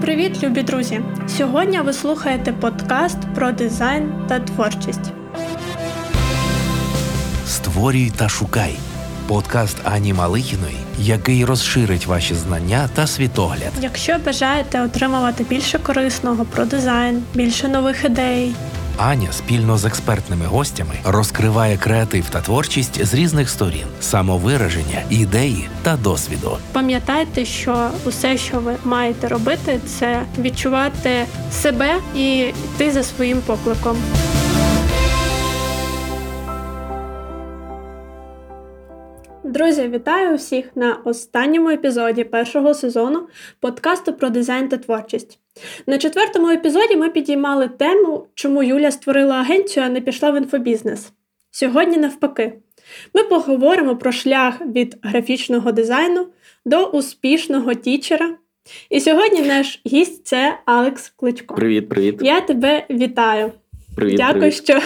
Привіт, любі друзі! Сьогодні ви слухаєте подкаст про дизайн та творчість. Створюй та шукай подкаст Ані Малихіної, який розширить ваші знання та світогляд. Якщо бажаєте отримувати більше корисного про дизайн, більше нових ідей. Аня спільно з експертними гостями розкриває креатив та творчість з різних сторін, самовираження, ідеї та досвіду. Пам'ятайте, що усе, що ви маєте робити, це відчувати себе і йти за своїм покликом. Друзі, вітаю всіх на останньому епізоді першого сезону подкасту про дизайн та творчість. На четвертому епізоді ми підіймали тему, чому Юля створила агенцію, а не пішла в інфобізнес. Сьогодні, навпаки, ми поговоримо про шлях від графічного дизайну до успішного тічера. І сьогодні наш гість це Алекс Кличко. Привіт, привіт. Я тебе вітаю. Привіт, Дякую, привіт. що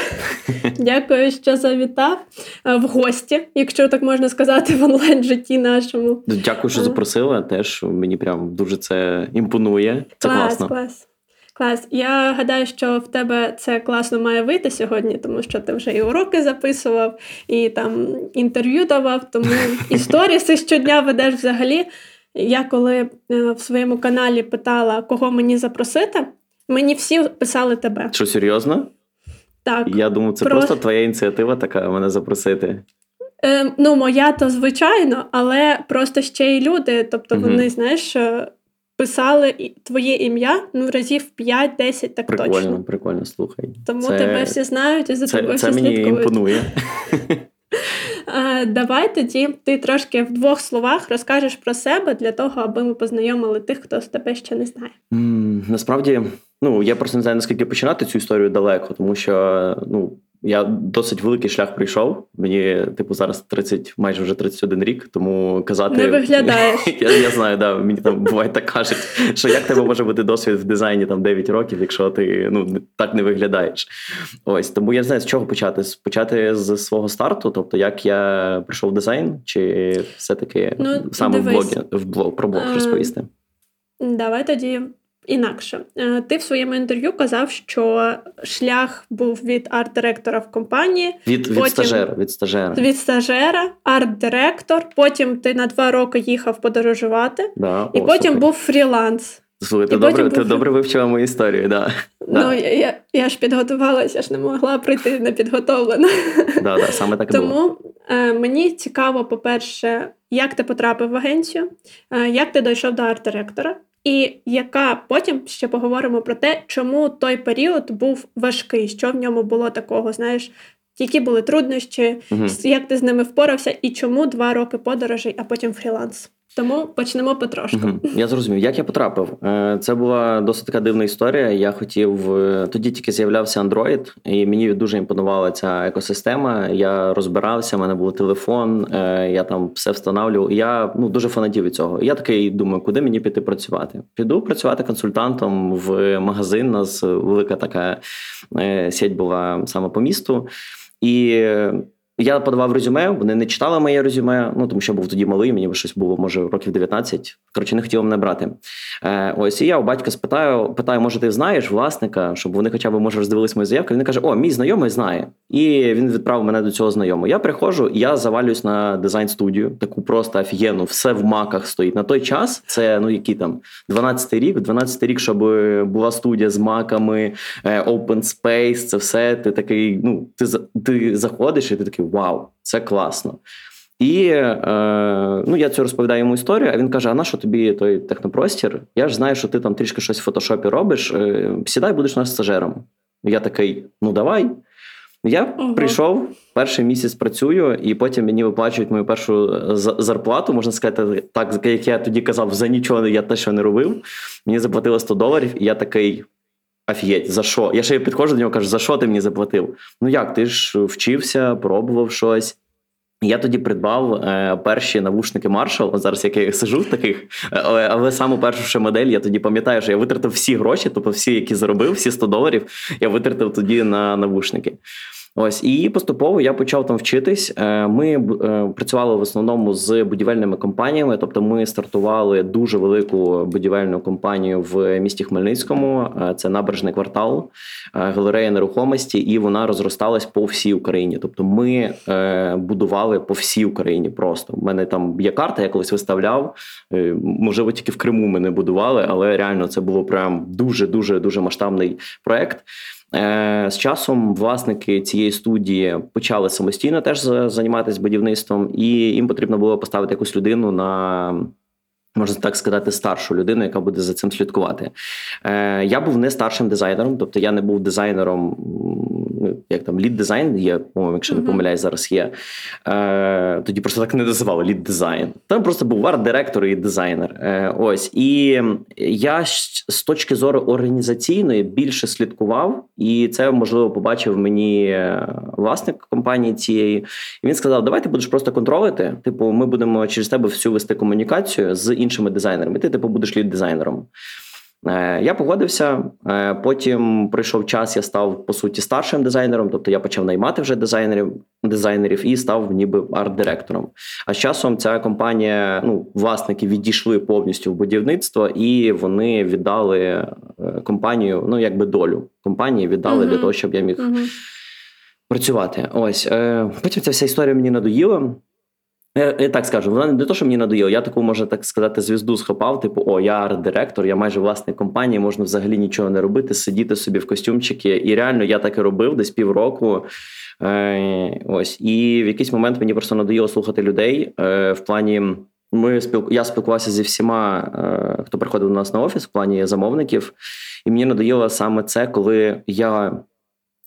дякую, що завітав е, в гості, якщо так можна сказати, в онлайн житті нашому. Дякую, що Е. запросила. Теж мені прям дуже це імпонує. Це клас, класно. клас. Клас. Я гадаю, що в тебе це класно має вийти сьогодні, тому що ти вже і уроки записував, і там інтерв'ю давав, тому і сторіси щодня ведеш взагалі. Я коли е, в своєму каналі питала, кого мені запросити, мені всі писали тебе. Що серйозно? Так. Я думаю, це Про- просто твоя ініціатива така мене запросити. Е, ну, моя то звичайно, але просто ще й люди. Тобто Мгм. вони, знаєш, е, писали твоє ім'я ну, разів 5-10 так Прикольно, точно. прикольно, слухай. Тому це, тебе всі знають і за це, тобою це всі мені слідкують. імпонує. Е, давай тоді ти трошки в двох словах розкажеш про себе для того, аби ми познайомили тих, хто з тебе ще не знає. Насправді, ну я просто не знаю, наскільки починати цю історію далеко, тому що ну. Я досить великий шлях прийшов. Мені, типу, зараз 30, майже вже 31 рік, тому казати Не виглядаєш. Я, я знаю, да, мені там буває так кажуть, що як тебе може бути досвід в дизайні там 9 років, якщо ти ну так не виглядаєш. Ось тому я не знаю, з чого почати. Почати з свого старту, тобто як я прийшов в дизайн, чи все-таки Ну, саме в дивись. блогі в блог про блог Е, розповісти. Давай тоді інакше. Е, Ти в своєму інтерв'ю казав, що шлях був від арт-директора в компанії. Від, від стажера, від стажера. від стажера, арт-директор. Потім ти на два роки їхав подорожувати, Да, і о, потім супер. був фріланс. Слухай, ти добре, потім ти був- добре вивчила мою історію, да. Ну я, я, я ж підготувалася, я ж не могла прийти непідготовлена. Да, да, саме так і було. Тому е, мені цікаво, по-перше, як ти потрапив в агенцію, е, як ти дійшов до арт-директора, і яка потім ще поговоримо про те, чому той період був важкий, що в ньому було такого, знаєш. Які були труднощі, угу. як ти з ними впорався, і чому два роки подорожей, а потім фріланс. Тому почнемо потрошку. Мгм. Я зрозумів, як я потрапив. Е, Це була досить така дивна історія. Я хотів е, тоді тільки з'являвся Android, і мені дуже імпонувала ця екосистема. Я розбирався, в мене був телефон, е, я там все встановлював. Я ну дуже фанатів від цього. Я такий думаю, куди мені піти працювати? Піду працювати консультантом в магазин. У нас велика така сеть була саме по місту. І я подавав резюме, вони не читали моє резюме, ну тому що я був тоді малий, мені щось було, може, років 19. Коротше, не хотіли мене брати. Е, ось і я у батька спитаю, питаю, може, ти знаєш власника, щоб вони хоча б може роздивились мою заявку. Він каже: О, мій знайомий знає. І він відправив мене до цього знайомого. Я приходжу, я завалююсь на дизайн студію, таку просто офігенну, все в маках стоїть. На той час це ну які там 12-й рік, 12-й рік, щоб була студія з маками, е, open space, це все. Ти такий, ну ти ти заходиш, і ти такий вау, це класно. І е, ну, я цю розповідаю йому історію, а він каже: А на що тобі той технопростір? Я ж знаю, що ти там трішки щось в фотошопі робиш. е, Сідай, будеш у нас стажером. Я такий: ну давай. Я Ого. прийшов, перший місяць працюю, і потім мені виплачують мою першу е, зарплату. Можна сказати, так як я тоді казав, за нічого я те, що не робив. Мені заплатили 100 доларів, і я такий. Офігеть, за що? Я ще підходжу до нього, кажу, за що ти мені заплатив? Ну як, ти ж вчився, пробував щось. Я тоді придбав е, перші навушники Marshall, зараз як я сижу в таких, е, але, але саму першу ще модель, я тоді пам'ятаю, що я витратив всі гроші, тобто всі, які заробив, всі 100 доларів, я витратив тоді на навушники. Ось і поступово я почав там вчитись. Е, ми е, працювали в основному з будівельними компаніями, тобто ми стартували дуже велику будівельну компанію в місті Хмельницькому. Е, це набережний квартал, галерея нерухомості, і вона розросталась по всій Україні. Тобто, ми будували по всій Україні. Просто У мене там є карта, я колись виставляв. Можливо, тільки в Криму ми не будували, але реально це було прям дуже дуже дуже масштабний проект. Е, з часом власники цієї студії почали самостійно теж займатися будівництвом, і їм потрібно було поставити якусь людину на. Можна так сказати, старшу людину, яка буде за цим слідкувати. Е, Я був не старшим дизайнером, тобто я не був дизайнером Ну, як там лід дизайн є, по-моєму, якщо не помиляюсь, зараз є. Е, Тоді просто так не називали лід дизайн. Там просто був арт-директор і дизайнер. Е, Ось. І я з точки зору організаційної більше слідкував, і це можливо побачив мені е, власник компанії цієї. І він сказав: Давай ти будеш просто контролити. Типу, ми будемо через тебе всю вести комунікацію з іншими дизайнерами. Ти типу будеш лід дизайнером. Е, я погодився. Е, потім пройшов час, я став по суті старшим дизайнером, тобто я почав наймати вже дизайнерів дизайнерів і став ніби арт-директором. А з часом ця компанія, ну власники відійшли повністю в будівництво, і вони віддали е, компанію, ну якби долю компанії віддали uh для того, щоб я міг uh працювати. Ось потім ця вся історія мені надоїла. Я, я так скажу, вона не те, що мені надоїла, я таку, можна так сказати, звізду схопав, типу, о, я арт-директор, я майже власник компанії, можна взагалі нічого не робити, сидіти собі в костюмчики. І реально я так і робив десь півроку. Е, Ось. І в якийсь момент мені просто надоїло слухати людей. Е, В плані ми спіл... я спілкувався зі всіма, е, хто приходив до нас на офіс, в плані замовників, і мені надоїло саме це, коли я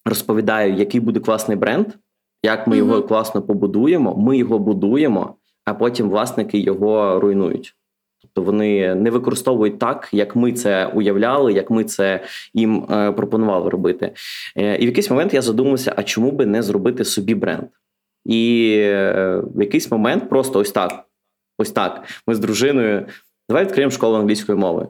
розповідаю, який буде класний бренд. Як ми його класно побудуємо, ми його будуємо, а потім власники його руйнують. Тобто вони не використовують так, як ми це уявляли, як ми це їм е, пропонували робити. Е, і в якийсь момент я задумався: а чому би не зробити собі бренд? І е, в якийсь момент просто ось так: ось так. Ми з дружиною. Давай відкриємо школу англійської мови.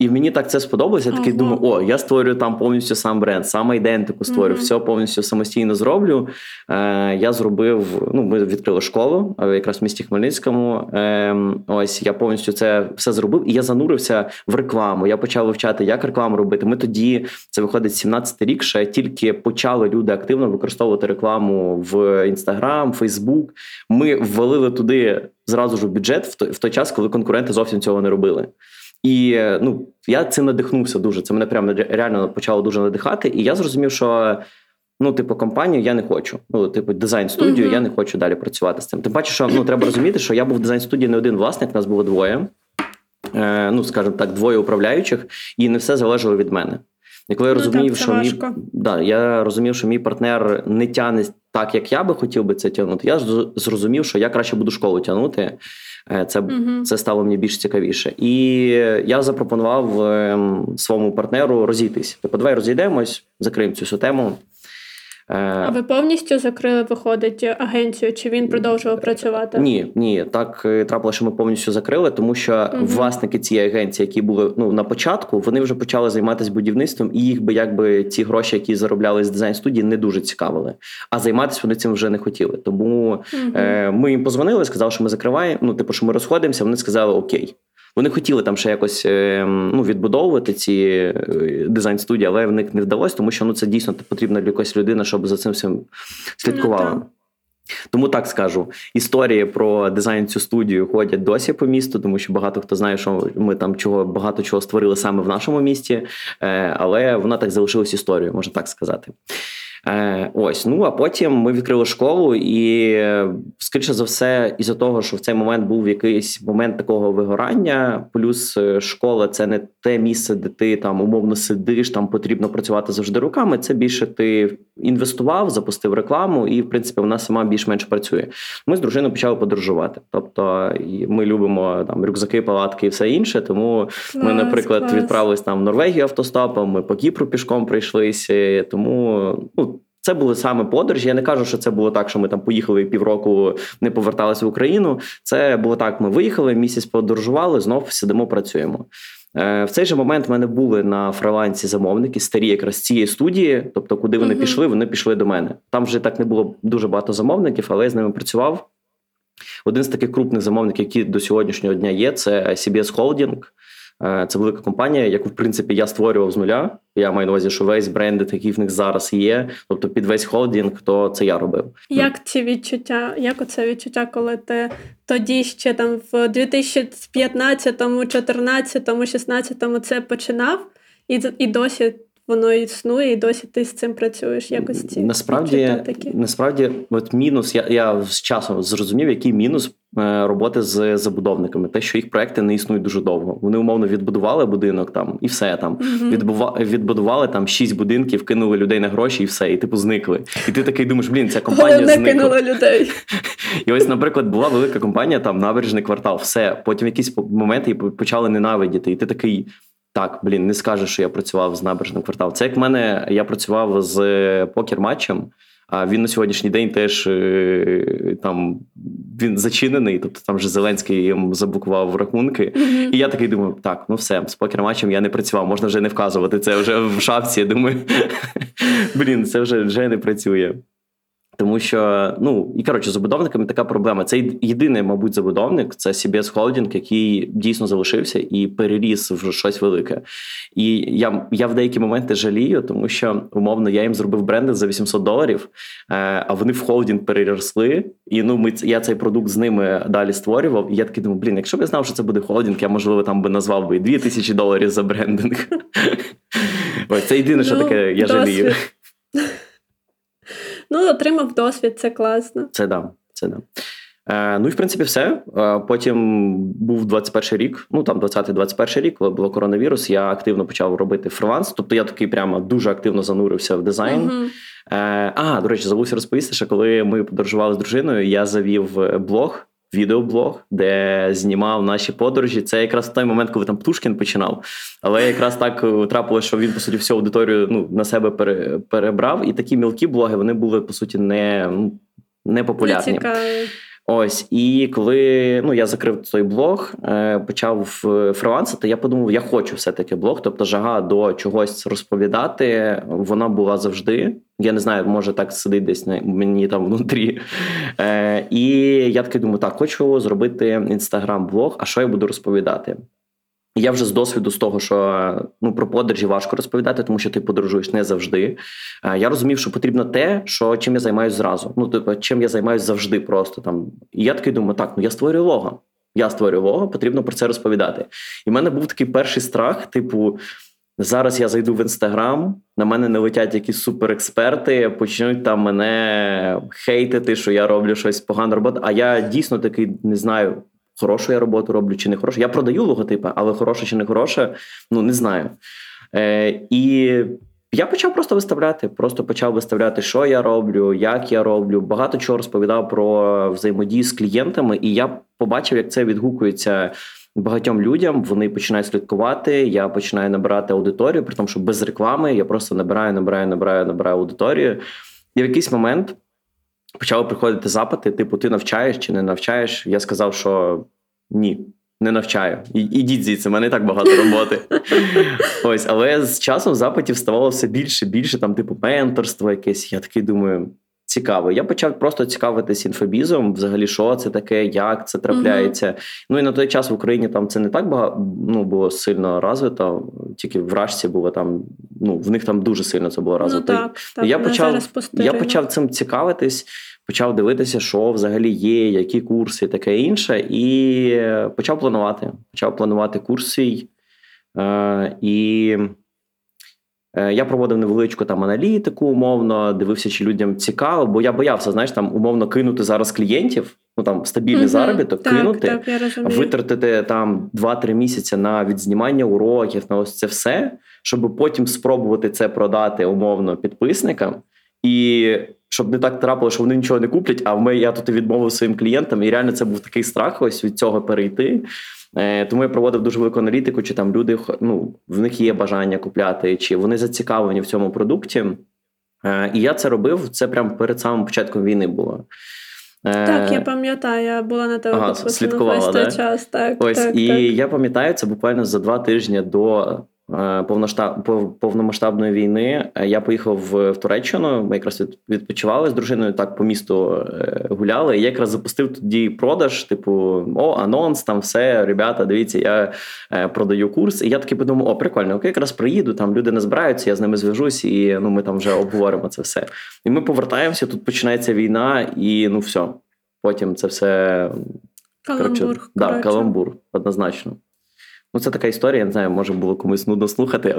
І мені так це сподобалося. Я такий думаю, о, я створю там повністю сам бренд, саме ідентику створю, mm-hmm. все повністю самостійно зроблю. Е, Я зробив. Ну, ми відкрили школу е, якраз в місті Хмельницькому. Е, Ось я повністю це все зробив, і я занурився в рекламу. Я почав вивчати, як рекламу робити. Ми тоді це виходить 17 рік. Ще тільки почали люди активно використовувати рекламу в Інстаграм, Фейсбук. Ми ввалили туди зразу ж бюджет в той, в той час, коли конкуренти зовсім цього не робили. І ну, я цим надихнувся дуже. Це мене прямо реально почало дуже надихати. І я зрозумів, що ну, типу, компанію я не хочу. Ну, типу, дизайн студію mm-hmm. я не хочу далі працювати з цим. Тим паче, що ну, треба розуміти, що я був в дизайн студії не один власник, нас було двоє. Е, Ну, скажімо так, двоє управляючих, і не все залежало від мене. І коли я ну, розумів, так, що мій да, я розумів, що мій партнер не тягне так, як я би хотів би це тягнути, я зрозумів, що я краще буду школу тягнути. Е, це угу. це стало мені більш цікавіше. І я запропонував ем, своєму партнеру розійтись. Типу, давай розійдемось, закриємо цю всю тему. Е, а ви повністю закрили, виходить, агенцію? Чи він продовжував працювати? Ні, ні, так е, трапило, що ми повністю закрили, тому що угу. власники цієї агенції, які були ну на початку, вони вже почали займатися будівництвом, і їх би якби ці гроші, які заробляли з дизайн студії, не дуже цікавили. А займатися вони цим вже не хотіли. Тому угу. е, ми їм позвонили, сказали, що ми закриваємо. Ну, типу, що ми розходимося. Вони сказали Окей. Вони хотіли там ще якось е, ну, відбудовувати ці е, дизайн студії, але в них не вдалося, тому що ну це дійсно потрібна для якоїсь людини, щоб за цим всім слідкувала. Ну, тому так скажу, історії про дизайн цю студію ходять досі по місту, тому що багато хто знає, що ми там чого багато чого створили саме в нашому місті, е, але вона так залишилась історією, можна так сказати. Е, Ось, ну а потім ми відкрили школу, і скоріше за все, із за того, що в цей момент був якийсь момент такого вигорання, плюс е, школа це не те місце, де ти там умовно сидиш, там потрібно працювати завжди руками. Це більше ти інвестував, запустив рекламу, і в принципі вона сама більш-менш працює. Ми з дружиною почали подорожувати. Тобто ми любимо там рюкзаки, палатки і все інше. Тому клас, ми, наприклад, клас. відправились там в Норвегію автостопом. Ми по Кіпру пішком прийшлися. Тому ну. Це були саме подорожі. Я не кажу, що це було так, що ми там поїхали півроку, не поверталися в Україну. Це було так: ми виїхали, місяць подорожували, знов сидимо, працюємо. Е, в цей же момент в мене були на фрилансі замовники, старі якраз цієї студії. Тобто, куди вони Мгм. пішли, вони пішли до мене. Там вже так не було дуже багато замовників, але я з ними працював. Один з таких крупних замовників, які до сьогоднішнього дня є, це CBS Holding. Е, Це велика компанія, яку в принципі я створював з нуля. Я маю на увазі, що весь бренд, який в них зараз є, тобто під весь холдинг, то це я робив. Як ці відчуття? Як оце відчуття, коли ти тоді ще там в 2015, 14, 16 це починав, і, і досі воно існує, і досі ти з цим працюєш. Якось ці насправді, такі. насправді, от мінус, я, я з часом зрозумів, який мінус е, роботи з забудовниками. Те, що їх проекти не існують дуже довго. Вони умовно відбудували будинок там і все там. Мгм. Відбува... Відбудували там шість будинків, кинули людей на гроші і все, і типу зникли. І ти такий думаєш, блін, ця компанія Головне зникла. кинули людей. І ось, наприклад, була велика компанія, там набережний квартал, все. Потім якісь моменти почали ненавидіти. І ти такий. Так, блін, не скажеш, що я працював з набережним кварталом. Це як в мене я працював з покер-матчем, а він на сьогоднішній день теж е, там він зачинений. Тобто там вже Зеленський їм заблокував рахунки. Мгм. І я такий думаю, так, ну все, з покер-матчем я не працював, можна вже не вказувати. Це вже в шапці. Я думаю, блін, це вже, вже не працює. Тому що, ну і коротше, з забудовниками така проблема. Це єдиний, мабуть, забудовник, це CBS Holding, який дійсно залишився і переріс в щось велике. І я я в деякі моменти жалію, тому що умовно я їм зробив бренди за 800 доларів, е, а вони в холдинг переросли. І ну, ми я цей продукт з ними далі створював. І я такий думаю, блін, якщо б я знав, що це буде холдинг, я можливо там би назвав би 2000 доларів за брендинг. Ось це єдине, що Ну, таке я жалію. Ну, отримав досвід, це класно. Це да, це да. Е, ну і в принципі все. Е, потім був 21 рік, ну там 20-21 рік, коли було коронавірус. Я активно почав робити фриланс. Тобто я такий прямо дуже активно занурився в дизайн. Мгм. Е, а, до речі, забувся розповісти, що коли ми подорожували з дружиною, я завів блог. Відеоблог, де знімав наші подорожі. Це якраз той момент, коли там Птушкін починав. Але якраз так е, трапилося, що він по суті всю аудиторію ну, на себе пере, перебрав. І такі мілкі блоги вони були по суті не, не популярні. Цікаво. Ось, і коли ну я закрив той блог, е, почав е, фрилансити, я подумав, я хочу все-таки блог. Тобто, жага до чогось розповідати, вона була завжди. Я не знаю, може так сидить десь на мені там внутрі. Е, І я таки думаю, так, хочу зробити інстаграм-блог, а що я буду розповідати? Я вже з досвіду з того, що ну про подорожі важко розповідати, тому що ти подорожуєш не завжди. Е, Я розумів, що потрібно те, що чим я займаюся зразу. Ну, типу, чим я займаюся завжди, просто там. І я такий думаю, так, ну я створюю лого. Я створюю лого, потрібно про це розповідати. І в мене був такий перший страх: типу, зараз я зайду в інстаграм, на мене не летять якісь суперексперти, почнуть там мене хейтити, що я роблю щось погано роботу. А я дійсно такий не знаю. Хорошу я роботу роблю чи не хорошу. Я продаю логотипи, але хороша чи не хороша, ну не знаю. Е, І я почав просто виставляти. Просто почав виставляти, що я роблю, як я роблю. Багато чого розповідав про взаємодію з клієнтами, і я побачив, як це відгукується багатьом людям. Вони починають слідкувати. Я починаю набирати аудиторію, при тому, що без реклами я просто набираю, набираю, набираю, набираю аудиторію. І в якийсь момент почали приходити запити: типу, ти навчаєш чи не навчаєш? Я сказав, що ні. Не навчаю. І, ідіть звідси, в мене і так багато роботи. Ось, але з часом запитів ставало все більше, більше, там, типу, менторство якесь. Я такий думаю, цікаво. Я почав просто цікавитись інфобізом, взагалі, що це таке, як це трапляється. uh Ну і на той час в Україні там це не так багато ну, було сильно розвито, тільки в Рашці було там, ну, в них там дуже сильно це було розвито. Ну, так, так, я, почав, я почав цим цікавитись. Почав дивитися, що взагалі є, які курси, таке інше, і почав планувати. Почав планувати курс свій. Е, І я проводив невеличку там аналітику, умовно, дивився, чи людям цікаво, бо я боявся, знаєш, там умовно кинути зараз клієнтів, ну там стабільний угу, заробіток, так, кинути, так, я витратити там 2-3 місяці на відзнімання уроків, на ось це все, щоб потім спробувати це продати умовно підписникам. І щоб не так трапило, що вони нічого не куплять, а в мене я тут відмовив своїм клієнтам. І реально це був такий страх ось від цього перейти. Е, Тому я проводив дуже велику аналітику, чи там люди ну, в них є бажання купляти, чи вони зацікавлені в цьому продукті. Е, І я це робив. Це прямо перед самим початком війни було. Так, я пам'ятаю, я була на тебе ага, підписана весь той час. Так, Ось, так, І так. я пам'ятаю, це буквально за два тижні до Е, повномасштабної війни е, я поїхав в Туреччину. Ми якраз відпочивали з дружиною, так по місту е, гуляли. І я якраз запустив тоді продаж, типу, о, анонс, там все, ребята, дивіться, я продаю курс. І я таки подумав, о, прикольно, окей, якраз приїду, там люди не збираються, я з ними зв'яжусь, і ну, ми там вже обговоримо це все. І ми повертаємося, тут починається війна, і ну все. Потім це все. Каламбур. Коротше, да, каламбур, однозначно. Ну, це така історія, я не знаю, може було комусь нудно слухати.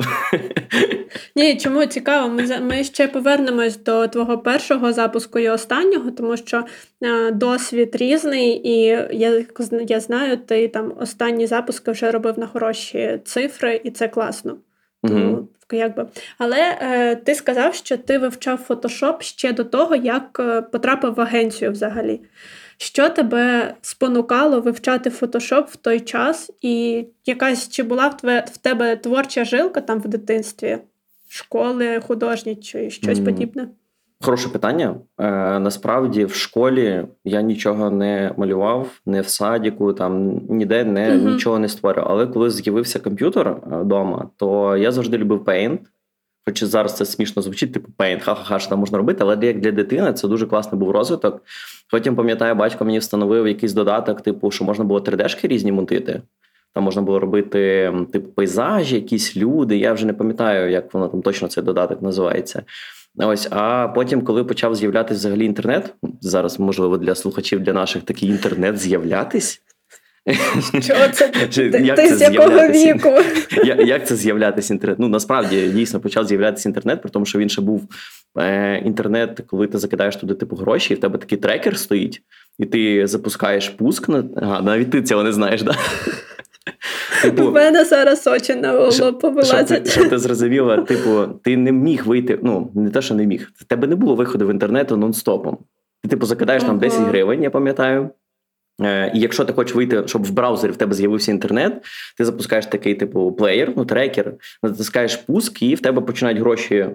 Ні, чому цікаво? Ми ми ще повернемось до твого першого запуску і останнього, тому що е, досвід різний, і я я знаю, ти там останні запуски вже робив на хороші цифри, і це класно. Тому, угу. якби. Але е, ти сказав, що ти вивчав фотошоп ще до того, як е, потрапив в агенцію взагалі. Що тебе спонукало вивчати фотошоп в той час, і якась чи була в тебе, в тебе творча жилка там в дитинстві, школи художні чи щось mm. подібне? Хороше питання. Е, Насправді в школі я нічого не малював, не в садіку, там ніде не mm-hmm. нічого не створював. Але коли з'явився комп'ютер вдома, то я завжди любив Paint. Хоч зараз це смішно звучить, типу Paint, ха-ха-ха, що там можна робити, але як для дитини це дуже класний був розвиток. Потім, пам'ятаю, батько мені встановив якийсь додаток, типу, що можна було 3D-шки різні мутити. Там можна було робити типу пейзажі, якісь люди. Я вже не пам'ятаю, як воно там точно цей додаток називається. Ось, а потім, коли почав з'являтися взагалі інтернет, зараз можливо для слухачів, для наших такий інтернет з'являтись. Що це? Як Ти це з якого віку? Як це з'являтися інтернет? Ну насправді дійсно почав з'являтися інтернет, при тому, що він ще був е, інтернет, коли ти закидаєш туди типу гроші, і в тебе такий трекер стоїть, і ти запускаєш пуск на ага, навіть ти цього не знаєш, да? Типу, У мене зараз очі на лоб повилазять. Щоб ти зрозуміла, типу, ти не міг вийти. Ну, не те, що не міг. В тебе не було виходу в інтернету нон-стопом. Ти, типу, закидаєш ага. там 10 гривень, я пам'ятаю. Е, і якщо ти хочеш вийти, щоб в браузері в тебе з'явився інтернет, ти запускаєш такий типу плеєр, ну трекер, натискаєш пуск, і в тебе починають гроші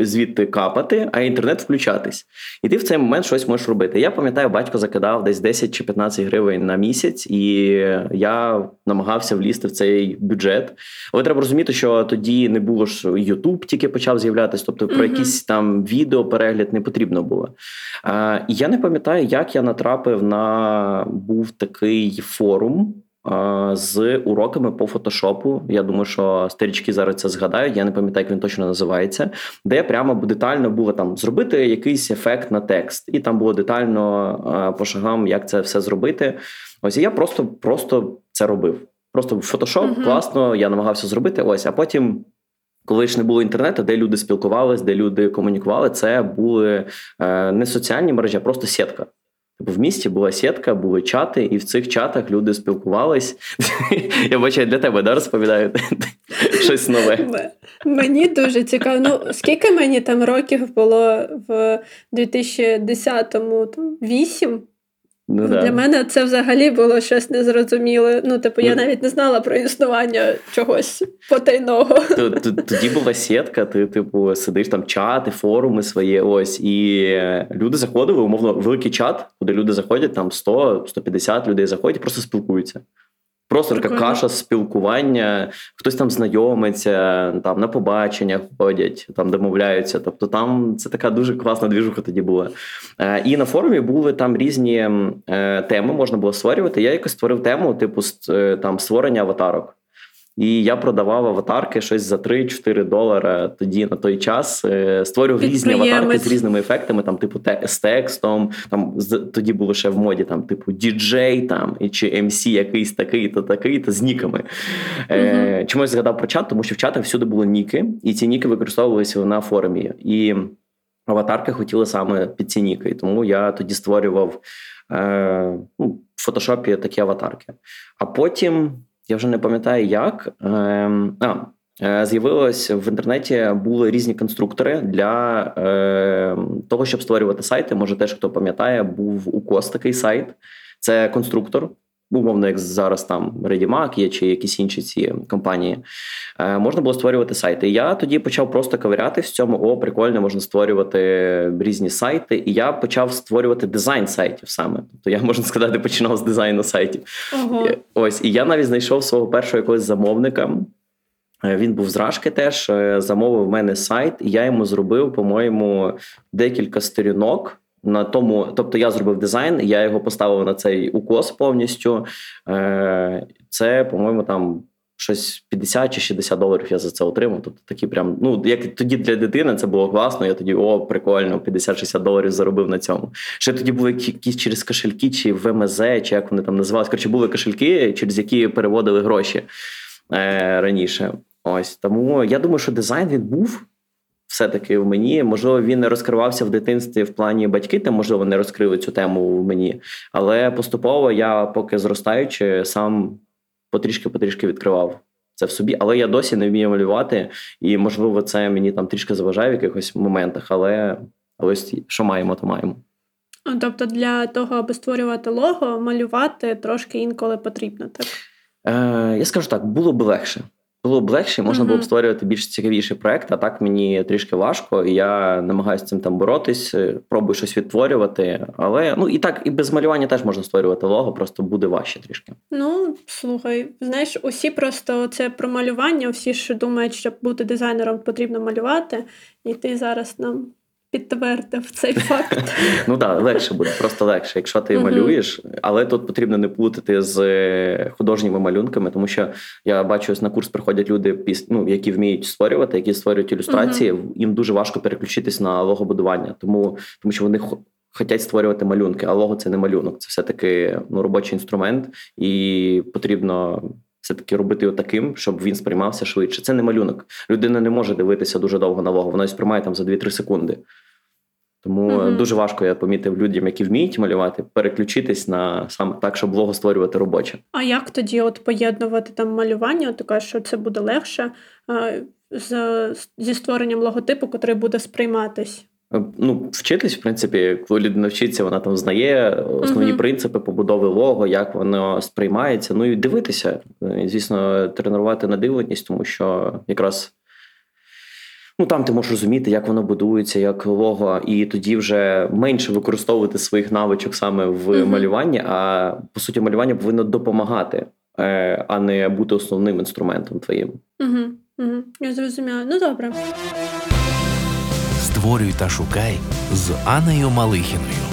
звідти капати, а інтернет включатись. І ти в цей момент щось можеш робити. Я пам'ятаю, батько закидав десь 10 чи 15 гривень на місяць, і я намагався влізти в цей бюджет. Але треба розуміти, що тоді не було ж Ютуб, тільки почав з'являтися, тобто про якісь там відео перегляд не потрібно було. А, Я не пам'ятаю, як я натрапив на був такий форум з уроками по фотошопу. Я думаю, що старічки зараз це згадають. Я не пам'ятаю, як він точно називається, де прямо детально було там зробити якийсь ефект на текст, і там було детально по шагам, як це все зробити. Ось я просто просто це робив. Просто фотошоп uh-huh. класно, я намагався зробити. Ось, а потім. Коли ж не було інтернету, де люди спілкувалися, де люди комунікували, це були е, не соціальні мережі, а просто сітка. В місті була сітка, були чати, і в цих чатах люди спілкувались. Я бачу, для тебе да, розповідаю щось нове. Мені дуже цікаво. Ну, скільки мені там років було в 2010-му? Вісім? Ну, Для да. мене це взагалі було щось незрозуміле. Ну, типу, я ну, навіть не знала про існування чогось потайного. Тоді була сітка, ти, типу, сидиш там чати, форуми свої, ось, і люди заходили, умовно, великий чат, куди люди заходять, там 100-150 людей заходять, просто спілкуються. Просто така каша спілкування, хтось там знайомиться, там на побаченнях ходять, там домовляються. Тобто там це така дуже класна двіжуха тоді була. Е, і на форумі були там різні е, теми, можна було створювати. Я якось створив тему, типу е, там створення аватарок. І я продавав аватарки щось за 3-4 долара тоді на той час. Е, створював різні аватарки з різними ефектами, там, типу, те, з текстом. Там тоді було ще в моді, там, типу, діджей там, і чи MC якийсь такий, то такий, то з ніками. Uh-huh. Е, Чомусь згадав про чат, тому що в чатах всюди були ніки, і ці ніки використовувалися на форумі. І аватарки хотіли саме під ці ніки. І тому я тоді створював е, ну, в фотошопі такі аватарки. А потім я вже не пам'ятаю як. Ем, а, е, З'явилось в інтернеті були різні конструктори для е, того, щоб створювати сайти. Може, теж хто пам'ятає, був у КОС такий сайт. Це конструктор. Умовно, як зараз там Redimac є чи якісь інші ці компанії, е, можна було створювати сайти. І я тоді почав просто ковиряти в цьому. О, прикольно, можна створювати різні сайти. І я почав створювати дизайн сайтів саме. Тобто я можна сказати, починав з дизайну сайтів. Ого. Ось, і я навіть знайшов свого першого якогось замовника. Е, він був з Рашки теж е, замовив в мене сайт, і я йому зробив, по-моєму, декілька сторінок. На тому, тобто я зробив дизайн, я його поставив на цей укос повністю. Е, це, по-моєму, там щось 50 чи 60 доларів я за це отримав. Тобто такі прям, ну як тоді для дитини це було класно. Я тоді о, прикольно, 50-60 доларів заробив на цьому. Ще тоді були якісь через кошельки, чи ВМЗ, чи як вони там називалися. Коротше, були кошельки, через які переводили гроші е, раніше. Ось тому я думаю, що дизайн він був все-таки в мені. Можливо, він не розкривався в дитинстві в плані батьки, там можливо не розкрили цю тему в мені. Але поступово я, поки зростаючи, сам потрішки-потрішки відкривав це в собі. Але я досі не вмію малювати, і можливо, це мені там трішки заважає в якихось моментах, але, але ось що маємо, то маємо. Тобто для того, аби створювати лого, малювати трошки інколи потрібно, так? Е, Я скажу так, було б легше. Було б легше, можна було б створювати більш цікавіший проект, а так мені трішки важко, і я намагаюся цим там боротись, е, пробую щось відтворювати. Але ну і так, і без малювання теж можна створювати лого, просто буде важче трішки. Ну слухай, знаєш, усі просто це про малювання. Всі ж думають, що бути дизайнером потрібно малювати, і ти зараз нам підтвердив цей факт. Ну так, легше буде, просто легше, якщо ти малюєш, але тут потрібно не плутати з е, художніми малюнками, тому що я бачу, на курс приходять люди, ну, які вміють створювати, які створюють ілюстрації. Їм дуже важко переключитись на логобудування, тому тому що вони хочуть створювати малюнки, а лого це не малюнок, це все таки ну, робочий інструмент, і потрібно. Все-таки робити його таким, щоб він сприймався швидше. Це не малюнок. Людина не може дивитися дуже довго на лого, вона сприймає там за 2-3 секунди. Тому mm дуже важко я помітив людям, які вміють малювати, переключитись на саме так, щоб лого створювати робоче. А як тоді от поєднувати там малювання? Кажеш, що це буде легше з, зі створенням логотипу, який буде сприйматись? Е, ну, вчитись, в принципі, коли людина вчиться, вона там знає основні uh-huh. принципи побудови лого, як воно сприймається. Ну і дивитися, звісно, тренувати надивленість, тому що якраз Ну там ти можеш розуміти, як воно будується, як лого, і тоді вже менше використовувати своїх навичок саме в uh-huh. малюванні. А по суті, малювання повинно допомагати, е, а не бути основним інструментом твоїм. Угу, угу. Я зрозуміла. Ну добре. Створюй та шукай з Анею Малихіною.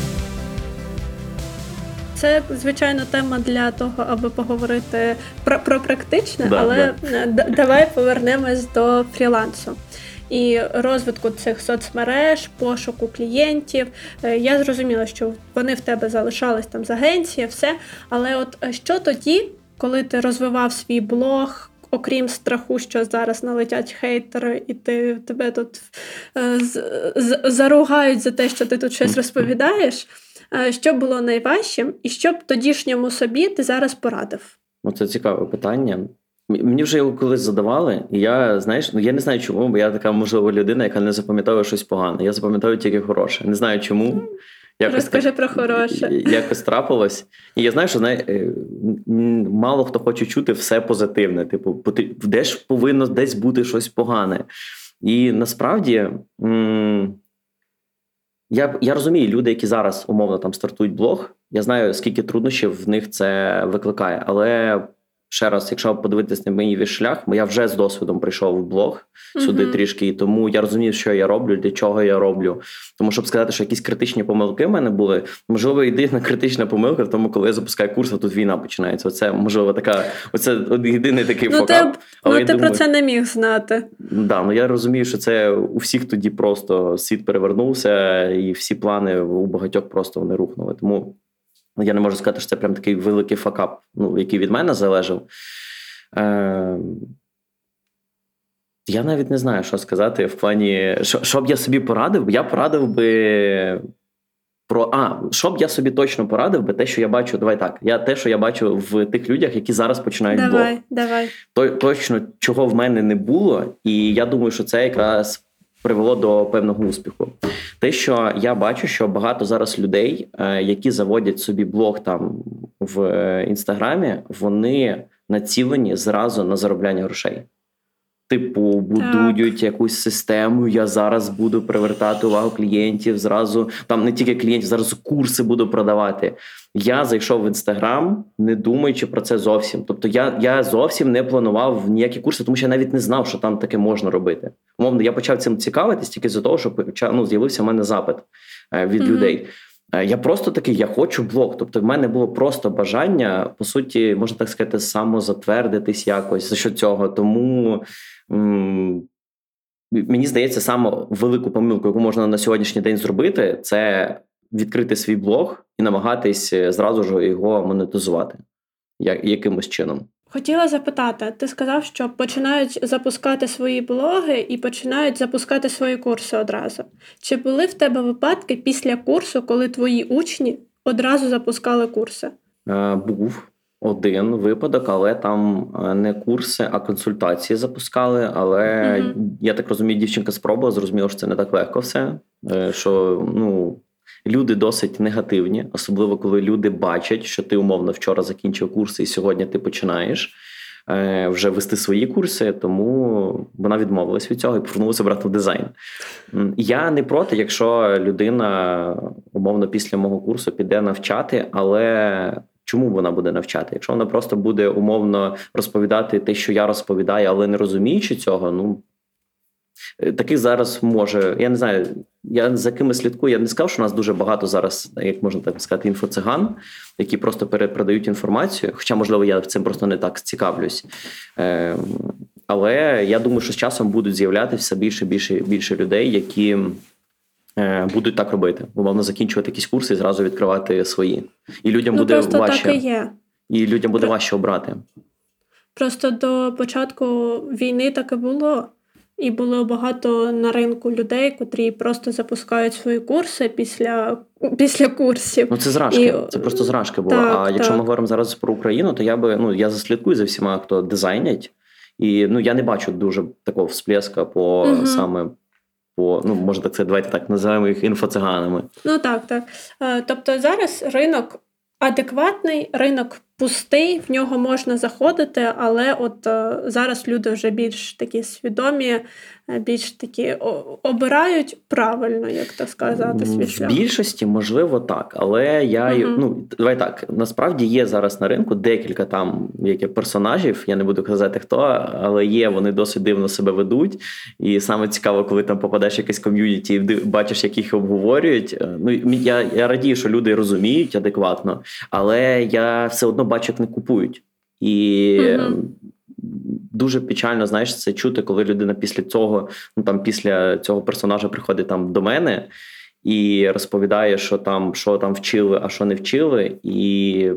Це звичайно тема для того, аби поговорити про про практичне, да, але да. давай повернемось до фрілансу і розвитку цих соцмереж, пошуку клієнтів. Е, я зрозуміла, що вони в тебе залишались там з агенції, все. Але от е, що тоді, коли ти розвивав свій блог? Окрім страху, що зараз налетять хейтери, і ти тебе тут е, з, з, заругають за те, що ти тут щось розповідаєш. Е, що було найважчим, і що б тодішньому собі ти зараз порадив? Ну, це цікаве питання. Мені вже його колись задавали, і я знаєш, ну я не знаю чому, бо я така можлива людина, яка не запам'ятовує щось погане. Я запам'ятаю тільки хороше. Не знаю чому. Якось Розкажи про хороше. Якось трапилось. І я знаю, що знає, е, мало хто хоче чути все позитивне. Типу, де ж повинно десь бути щось погане. І насправді я я розумію, люди, які зараз умовно там стартують блог, я знаю, скільки труднощів в них це викликає. Але ще раз, якщо подивитися на мій шлях, я вже з досвідом прийшов в блог сюди uh-huh. трішки, і тому я розумів, що я роблю, для чого я роблю. Тому щоб сказати, що якісь критичні помилки в мене були, можливо, єдина критична помилка в тому, коли я запускаю курс, а тут війна починається. Оце можливо така, оце єдиний такий ну. Ти, але ну, ти думаю, про це не міг знати. Да, ну я розумію, що це у всіх тоді просто світ перевернувся, і всі плани у багатьох просто вони рухнули. Тому. Ну, я не можу сказати, що це прям такий великий факап, ну, який від мене залежав. Е, Я навіть не знаю, що сказати в плані, що, що б я собі порадив, я порадив би. Про а, що б я собі точно порадив би, те, що я бачу, давай так. Я те, що я бачу в тих людях, які зараз починають давай, блог. Давай. То, точно чого в мене не було, і я думаю, що це якраз привело до певного успіху. Те, що я бачу, що багато зараз людей, е, які заводять собі блог там в е, інстаграмі, вони націлені зразу на заробляння грошей. Типу, будують так. якусь систему. Я зараз буду привертати увагу клієнтів. Зразу там не тільки клієнтів, зараз курси буду продавати. Я зайшов в інстаграм, не думаючи про це зовсім. Тобто, я я зовсім не планував ніякі курси, тому що я навіть не знав, що там таке можна робити. Умовно, я почав цим цікавитись тільки з-за того, що ну, з'явився в мене запит е, від mm-hmm. людей. Е, я просто такий, я хочу блог. Тобто, в мене було просто бажання, по суті, можна так сказати, самозатвердитись якось за що цього. Тому м- мені здається, саме велику помилку, яку можна на сьогоднішній день зробити, це відкрити свій блог і намагатись е, зразу ж його монетизувати як, якимось чином. Хотіла запитати, ти сказав, що починають запускати свої блоги і починають запускати свої курси одразу. Чи були в тебе випадки після курсу, коли твої учні одразу запускали курси? Е, був один випадок, але там е, не курси, а консультації запускали. Але mm я так розумію, дівчинка спробувала, зрозуміла, що це не так легко все. Е, що ну Люди досить негативні, особливо коли люди бачать, що ти умовно вчора закінчив курси, і сьогодні ти починаєш е, вже вести свої курси. Тому вона відмовилась від цього і повернулася брати в дизайн. Я не проти, якщо людина умовно після мого курсу піде навчати, але. Чому вона буде навчати? Якщо вона просто буде умовно розповідати те, що я розповідаю, але не розуміючи цього, ну Е, таких зараз може. Я не знаю, я за ким слідкую. Я не сказав, що у нас дуже багато зараз, як можна так сказати, інфоциган, які просто перепродають інформацію. Хоча, можливо, я цим просто не так цікавлюсь. Е, але я думаю, що з часом будуть з'являтися більше більше більше людей, які е, будуть так робити. Умовно закінчувати якісь курси і зразу відкривати свої. І людям ну, буде важче. Так і, є. і людям буде важче обрати. Просто до початку війни так і було. І було багато на ринку людей, котрі просто запускають свої курси після після курсів. Ну це зражки, і... це просто зражки було. Так, а якщо ми говоримо зараз про Україну, то я би ну я заслідкую за всіма, хто дизайнять, і ну я не бачу дуже такого всплеска по угу. саме. По, ну, може так це давайте так називаємо їх інфоциганами. Ну так, так. Тобто зараз ринок адекватний, ринок пустий, в нього можна заходити, але от е, зараз люди вже більш такі свідомі, е, більш такі обирають правильно, як то сказати, свій В більшості, можливо, так. Але я угу. ну давай так. Насправді є зараз на ринку декілька там яких персонажів. Я не буду казати хто, але є, вони досить дивно себе ведуть. І саме цікаво, коли там попадеш в якесь ком'юніті і бачиш, як їх обговорюють. Е, ну я, я радію, що люди розуміють адекватно, але я все одно бачу, не купують. І mm дуже печально, знаєш, це чути, коли людина після цього, ну там після цього персонажа приходить там до мене і розповідає, що там що там вчили, а що не вчили, і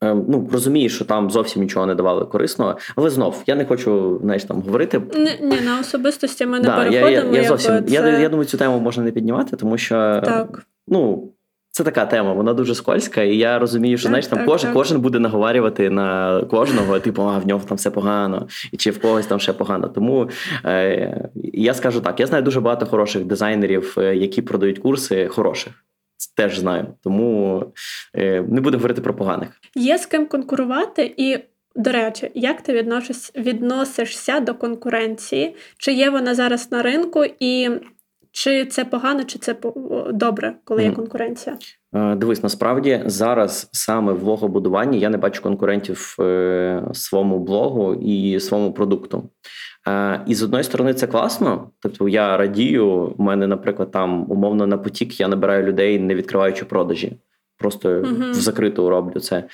ем, ну розуміє, що там зовсім нічого не давали корисного. Але знов я не хочу знаєш, там говорити. Ні, ні на особистості ми не да, переходимо. Я, я, я зовсім це... я, я думаю, цю тему можна не піднімати, тому що так. ну. Це така тема, вона дуже скользька, і я розумію, що знаєш, там кожен кожен буде наговарювати на кожного, типу, а в нього там все погано, чи в когось там ще погано. Тому е, я скажу так: я знаю дуже багато хороших дизайнерів, е, які продають курси хороших. Теж знаю, тому е, не будемо говорити про поганих. Є з ким конкурувати, і до речі, як ти відносишся до конкуренції? Чи є вона зараз на ринку, і чи це погано, чи це добре, коли є конкуренція? Е, дивись, насправді зараз саме в блогобудуванні я не бачу конкурентів е, своєму блогу і своєму продукту. Е, і з одної сторони це класно. Тобто я радію. У мене, наприклад, там умовно на потік я набираю людей, не відкриваючи продажі. Просто uh-huh. в закриту роблю це.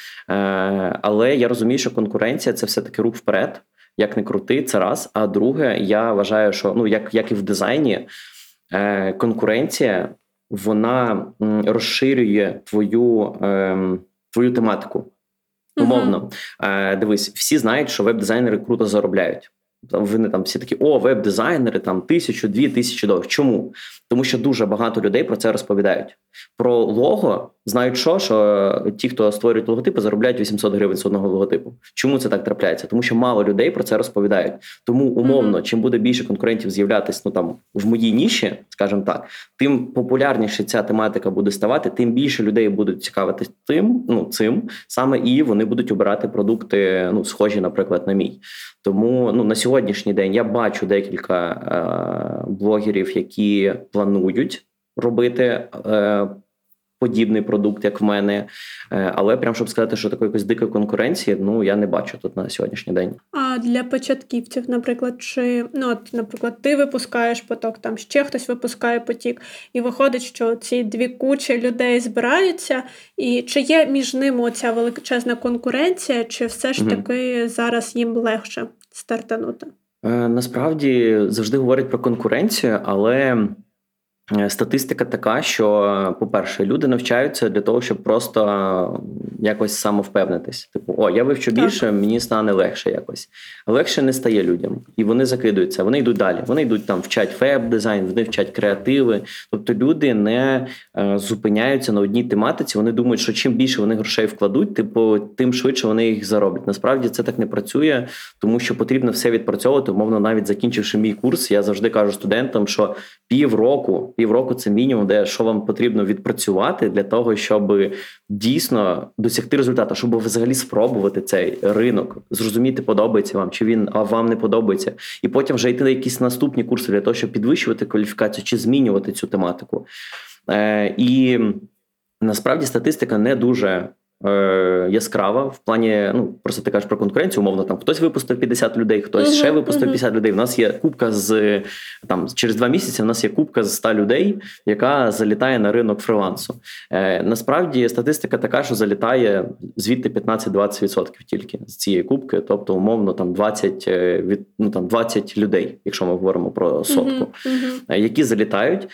Але я розумію, що конкуренція це все-таки рух вперед. Як не крути, це раз. А друге, я вважаю, що ну як, як і в дизайні. Е, конкуренція вона розширює твою ем, твою тематику. Умовно, uh-huh. дивись, всі знають, що веб-дизайнери круто заробляють. Вони там всі такі, о, веб-дизайнери там тисячу, дві тисячі доларів. Чому? Тому що дуже багато людей про це розповідають. Про лого Знають, що що ті, хто створюють логотипи, заробляють 800 гривень з одного логотипу. Чому це так трапляється? Тому що мало людей про це розповідають. Тому умовно, mm-hmm. чим буде більше конкурентів з'являтися ну там в моїй ніші, скажімо так, тим популярніше ця тематика буде ставати, тим більше людей будуть цікавитись тим, ну цим саме і вони будуть обирати продукти, ну схожі, наприклад, на мій. Тому ну на сьогоднішній день я бачу декілька е- блогерів, які планують робити. Е- подібний продукт, як в мене. Е, але прям щоб сказати, що такої якоїсь дикої конкуренції, ну я не бачу тут на сьогоднішній день. А для початківців, наприклад, чи ну от, наприклад, ти випускаєш поток, там ще хтось випускає потік, і виходить, що ці дві кучі людей збираються, і чи є між ними оця величезна конкуренція, чи все ж таки mm зараз їм легше стартанути? Е, насправді завжди говорять про конкуренцію, але статистика така, що, по-перше, люди навчаються для того, щоб просто якось самовпевнитись. Типу, о, я вивчу більше, так. мені стане легше якось. Легше не стає людям, і вони закидуються, вони йдуть далі. Вони йдуть там, вчать веб-дизайн, вони вчать креативи. Тобто люди не е, зупиняються на одній тематиці. Вони думають, що чим більше вони грошей вкладуть, типу, тим швидше вони їх зароблять. Насправді це так не працює, тому що потрібно все відпрацьовувати. Умовно, навіть закінчивши мій курс, я завжди кажу студентам, що півроку півроку це мінімум, де що вам потрібно відпрацювати для того, щоб дійсно досягти результату, щоб взагалі спробувати цей ринок, зрозуміти, подобається вам, чи він а вам не подобається, і потім вже йти на якісь наступні курси для того, щоб підвищувати кваліфікацію чи змінювати цю тематику. Е, І насправді статистика не дуже Е, яскрава в плані, ну просто ти кажеш про конкуренцію, умовно там хтось випустив 50 людей, хтось uh-huh, ще випустив uh-huh. 50 людей. У нас є кубка з там через два місяці. У нас є кубка з 100 людей, яка залітає на ринок фрилансу. Е, Насправді статистика така, що залітає звідти 15-20% тільки з цієї кубки, тобто умовно там 20 е, від ну там 20 людей, якщо ми говоримо про сотку, uh-huh, які залітають,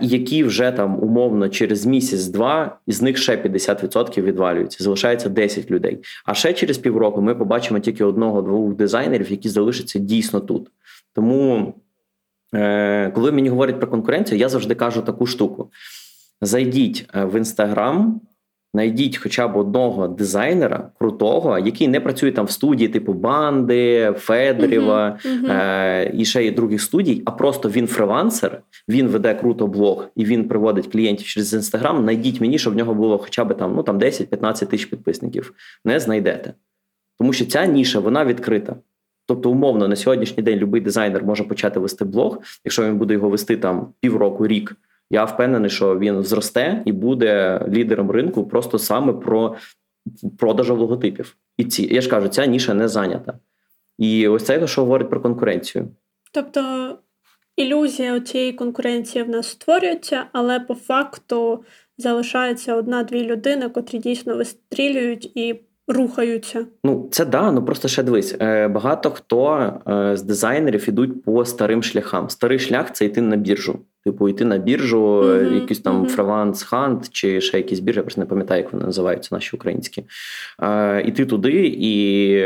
і які вже там умовно через місяць-два із них ще 50% відвалюють звільняються, залишається 10 людей. А ще через півроку ми побачимо тільки одного-двох дизайнерів, які залишаться дійсно тут. Тому, е, коли мені говорять про конкуренцію, я завжди кажу таку штуку: зайдіть е, в інстаграм. Найдіть хоча б одного дизайнера крутого, який не працює там в студії, типу Банди, Федорєва uh-huh, uh-huh. Е- і ще й других студій, а просто він фрилансер, він веде круто блог і він приводить клієнтів через інстаграм. Найдіть мені, щоб в нього було хоча б там ну там 10-15 тисяч підписників. Не знайдете. Тому що ця ніша вона відкрита. Тобто, умовно, на сьогоднішній день будь-який дизайнер може почати вести блог, якщо він буде його вести там півроку, рік. Я впевнений, що він зросте і буде лідером ринку просто саме про продажу логотипів. І ці я ж кажу, ця ніша не зайнята. І ось це що говорить про конкуренцію. Тобто ілюзія цієї конкуренції в нас створюється, але по факту залишається одна-дві людини, котрі дійсно вистрілюють і рухаються. Ну це да, ну просто ще дивись. Е, багато хто е, з дизайнерів ідуть по старим шляхам. Старий шлях це йти на біржу. Типу, йти на біржу, uh-huh, якийсь там фриланс хант чи ще якісь біржі, я просто не пам'ятаю, як вони називаються, наші українські. Е, Іти туди і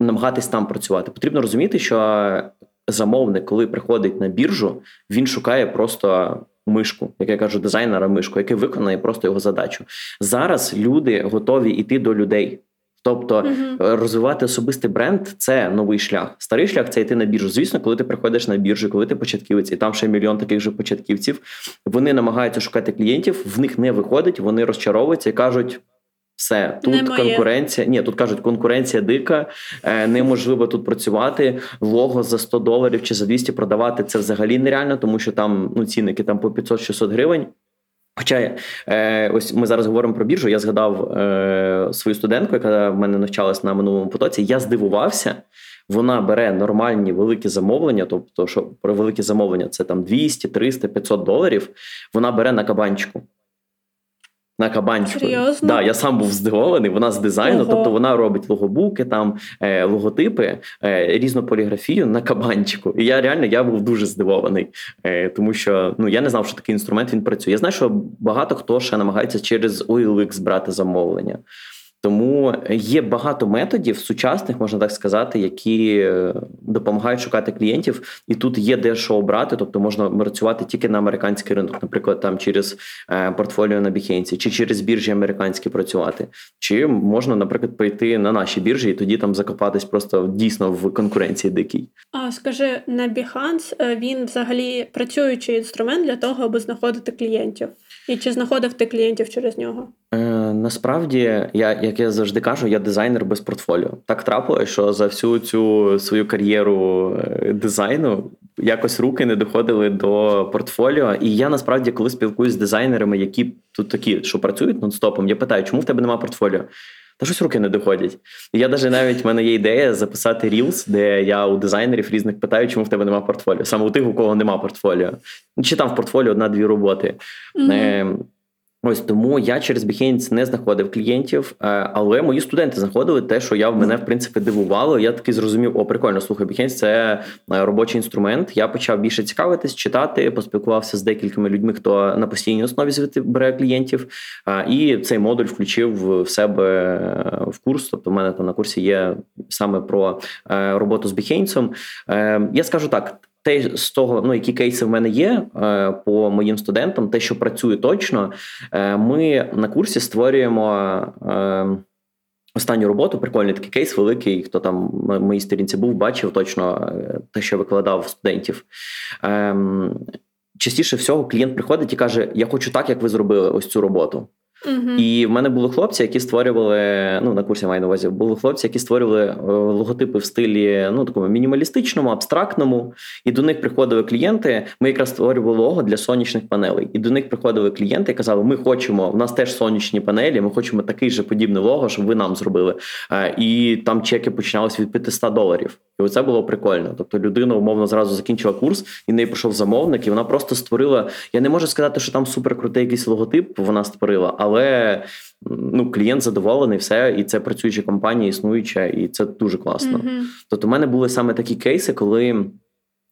намагатись там працювати. Потрібно розуміти, що замовник, коли приходить на біржу, він шукає просто мишку, як я кажу, дизайнера мишку, який виконає просто його задачу. Зараз люди готові йти до людей. Тобто uh-huh. розвивати особистий бренд це новий шлях. Старий шлях це йти на біржу. Звісно, коли ти приходиш на біржу, коли ти початківець, і там ще мільйон таких же початківців, вони намагаються шукати клієнтів, в них не виходить, вони розчаровуються і кажуть: все, тут Немає. конкуренція. Ні, тут кажуть, конкуренція дика, е, неможливо тут працювати. Лого за 100 доларів чи за 200 продавати це взагалі нереально, тому що там ну цінники там по 500-600 гривень. Хоча е, ось ми зараз говоримо про біржу. Я згадав е, свою студентку, яка в мене навчалась на минулому потоці. Я здивувався. Вона бере нормальні великі замовлення, тобто, що про великі замовлення це там 200, 300, 500 доларів. Вона бере на кабанчику на кабанчику. Серйозно? Да, я сам був здивований. Вона з дизайну, Ого. тобто вона робить логобуки, там е, логотипи, е, різну поліграфію на кабанчику. І я реально я був дуже здивований, е, тому що ну я не знав, що такий інструмент він працює. Я знаю, що багато хто ще намагається через OLX брати замовлення. Тому є багато методів сучасних, можна так сказати, які е, допомагають шукати клієнтів, і тут є де що обрати, тобто можна працювати тільки на американський ринок, наприклад, там через е, портфоліо на Behance, чи через біржі американські працювати, чи можна, наприклад, прийти на наші біржі і тоді там закопатись просто дійсно в конкуренції дикій. А скажи на Behance е, він взагалі працюючий інструмент для того, аби знаходити клієнтів, і чи знаходив ти клієнтів через нього? Е, Насправді, я як я завжди кажу, я дизайнер без портфоліо. Так трапилося, що за всю цю свою кар'єру е, дизайну якось руки не доходили до портфоліо. І я насправді, коли спілкуюся з дизайнерами, які тут такі, що працюють нон-стопом, я питаю, чому в тебе немає портфоліо? Та щось руки не доходять. І я навіть навіть в мене є ідея записати рілс, де я у дизайнерів різних питаю, чому в тебе немає портфоліо. Саме у тих, у кого немає портфоліо. Чи там в портфоліо одна-дві роботи. Mm-hmm. Ось тому я через Behance не знаходив клієнтів, е, але мої студенти знаходили те, що я в мене в принципі дивувало. Я такий зрозумів, о, прикольно, слухай, Behance – це е, робочий інструмент. Я почав більше цікавитись, читати, поспілкувався з декількома людьми, хто на постійній основі звідти бере клієнтів. Е, і цей модуль включив в себе в курс. Тобто, в мене там на курсі є саме про роботу з Behance. Я скажу так те з того, ну які кейси в мене є е, по моїм студентам, те, що працює точно, е, ми на курсі створюємо. Е, останню роботу прикольний такий кейс, великий. Хто там на моїй сторінці був, бачив точно те, що викладав студентів. Ем, частіше всього, клієнт приходить і каже: Я хочу так, як ви зробили ось цю роботу. І в мене були хлопці, які створювали. Ну на курсі маю на увазі, були хлопці, які створювали е, логотипи в стилі ну такому мінімалістичному, абстрактному. І до них приходили клієнти. Ми якраз створювали лого для сонячних панелей. І до них приходили клієнти і казали: Ми хочемо, у нас теж сонячні панелі. Ми хочемо такий же подібний лого, щоб ви нам зробили. Е, і там чеки починалися від 500 доларів. І оце було прикольно. Тобто людина умовно зразу закінчила курс, і в неї пішов замовник, і вона просто створила. Я не можу сказати, що там суперкрутий якийсь логотип. Вона створила але ну, клієнт задоволений, все, і це працююча компанія, існуюча, і це дуже класно. Mm-hmm. Тобто, у мене були саме такі кейси, коли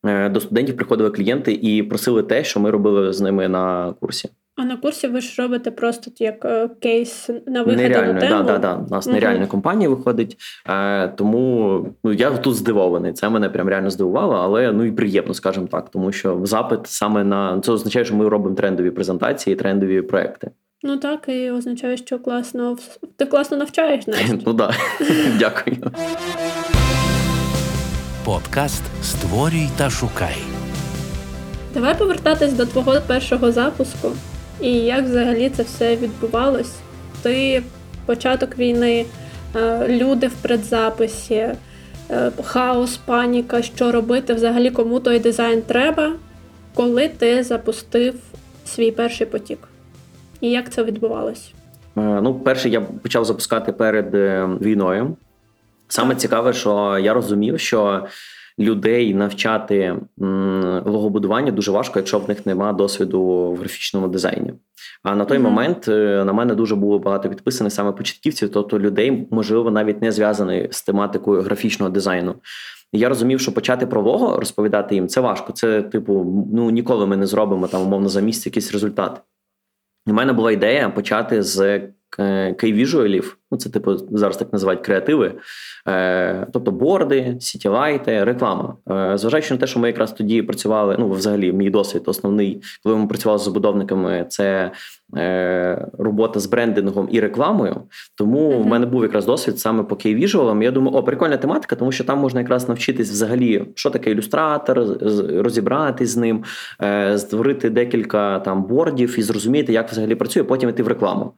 е, до студентів приходили клієнти і просили те, що ми робили з ними на курсі. А на курсі ви ж робите просто як е, кейс на нереально, тему? Да, да, да. У нас uh нереальна компанія виходить, е, тому ну, я тут здивований. Це мене прям реально здивувало, але ну і приємно, скажімо так, тому що запит саме на це означає, що ми робимо трендові презентації, трендові проекти. Ну так, і означає, що класно ти класно навчаєш Настя. Ну так, дякую. Подкаст Створюй та шукай. Давай повертатись до твого першого запуску. І як взагалі це все відбувалось? Ти початок війни, е, люди в предзаписі, е, хаос, паніка, що робити, взагалі кому той дизайн треба, коли ти запустив свій перший потік. І як це відбувалось? Е, ну, перше, я почав запускати перед е, війною. Саме цікаве, що я розумів, що людей навчати логобудування дуже важко, якщо в них немає досвіду в графічному дизайні. А на той mm-hmm. момент е, на мене дуже було багато підписаних саме початківців, тобто людей, можливо, навіть не зв'язані з тематикою графічного дизайну. Я розумів, що почати про лого розповідати їм це важко. Це, типу, ну ніколи ми не зробимо там, умовно, за місяць якийсь результат. У мене була ідея почати з кей-віжуалів, ну це типу зараз так називають креативи, е, тобто борди, сітілайти, реклама. Е, зважаючи на те, що ми якраз тоді працювали. Ну, взагалі, мій досвід основний, коли ми працювали з забудовниками, це е, робота з брендингом і рекламою. Тому mm-hmm. в мене був якраз досвід саме по кей-віжуалам. Я думаю, о, прикольна тематика, тому що там можна якраз навчитись взагалі, що таке ілюстратор, розібратись з ним, створити декілька там бордів і зрозуміти, як взагалі працює, потім йти в рекламу.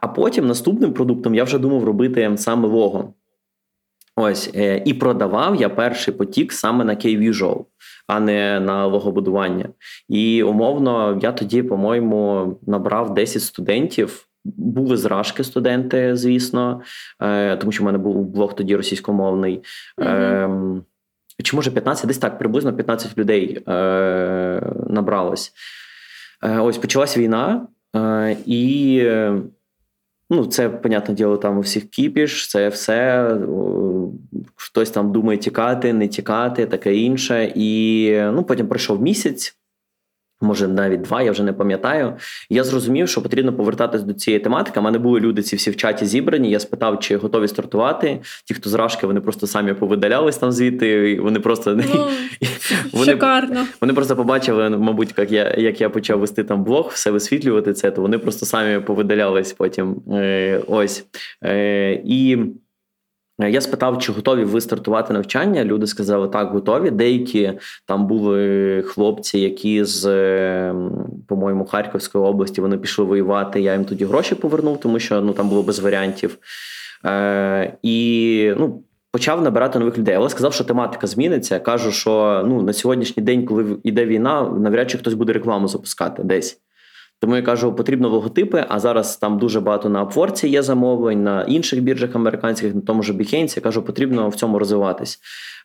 А потім наступним продуктом я вже думав робити саме лого. Ось, е, і продавав я перший потік саме на K-Visual, а не на логобудування. І умовно, я тоді, по-моєму, набрав 10 студентів. Були зражки студенти, звісно, е, тому що в мене був блог тоді російськомовний. Mm-hmm. Чи може 15, десь так, приблизно 15 людей набралось. Ось почалась війна, і Ну, це, понятне діло, там у всіх кіпіш, це все. Хтось там думає тікати, не тікати, таке інше. І ну, потім пройшов місяць. Може, навіть два, я вже не пам'ятаю. Я зрозумів, що потрібно повертатись до цієї тематики. У мене були люди, ці всі в чаті зібрані. Я спитав, чи готові стартувати. Ті, хто зражки, вони просто самі повидалялись там звідти. Вони просто Ну, вони, Шикарно. вони просто побачили, мабуть, як я як я почав вести там блог, все висвітлювати це, то вони просто самі повидалялись потім. Е, Ось. Е, І. Я спитав, чи готові ви стартувати навчання. Люди сказали, так, готові. Деякі там були хлопці, які з, ем, по-моєму, Харківської області вони пішли воювати. Я їм тоді гроші повернув, тому що ну там було без варіантів. Е, І ну, почав набирати нових людей. Але сказав, що тематика зміниться. Кажу, що ну на сьогоднішній день, коли йде війна, навряд чи хтось буде рекламу запускати десь. Тому я кажу, потрібно логотипи. А зараз там дуже багато на Upwork є замовлень, на інших біржах американських, на тому ж Behance. Я кажу, потрібно в цьому розвиватись.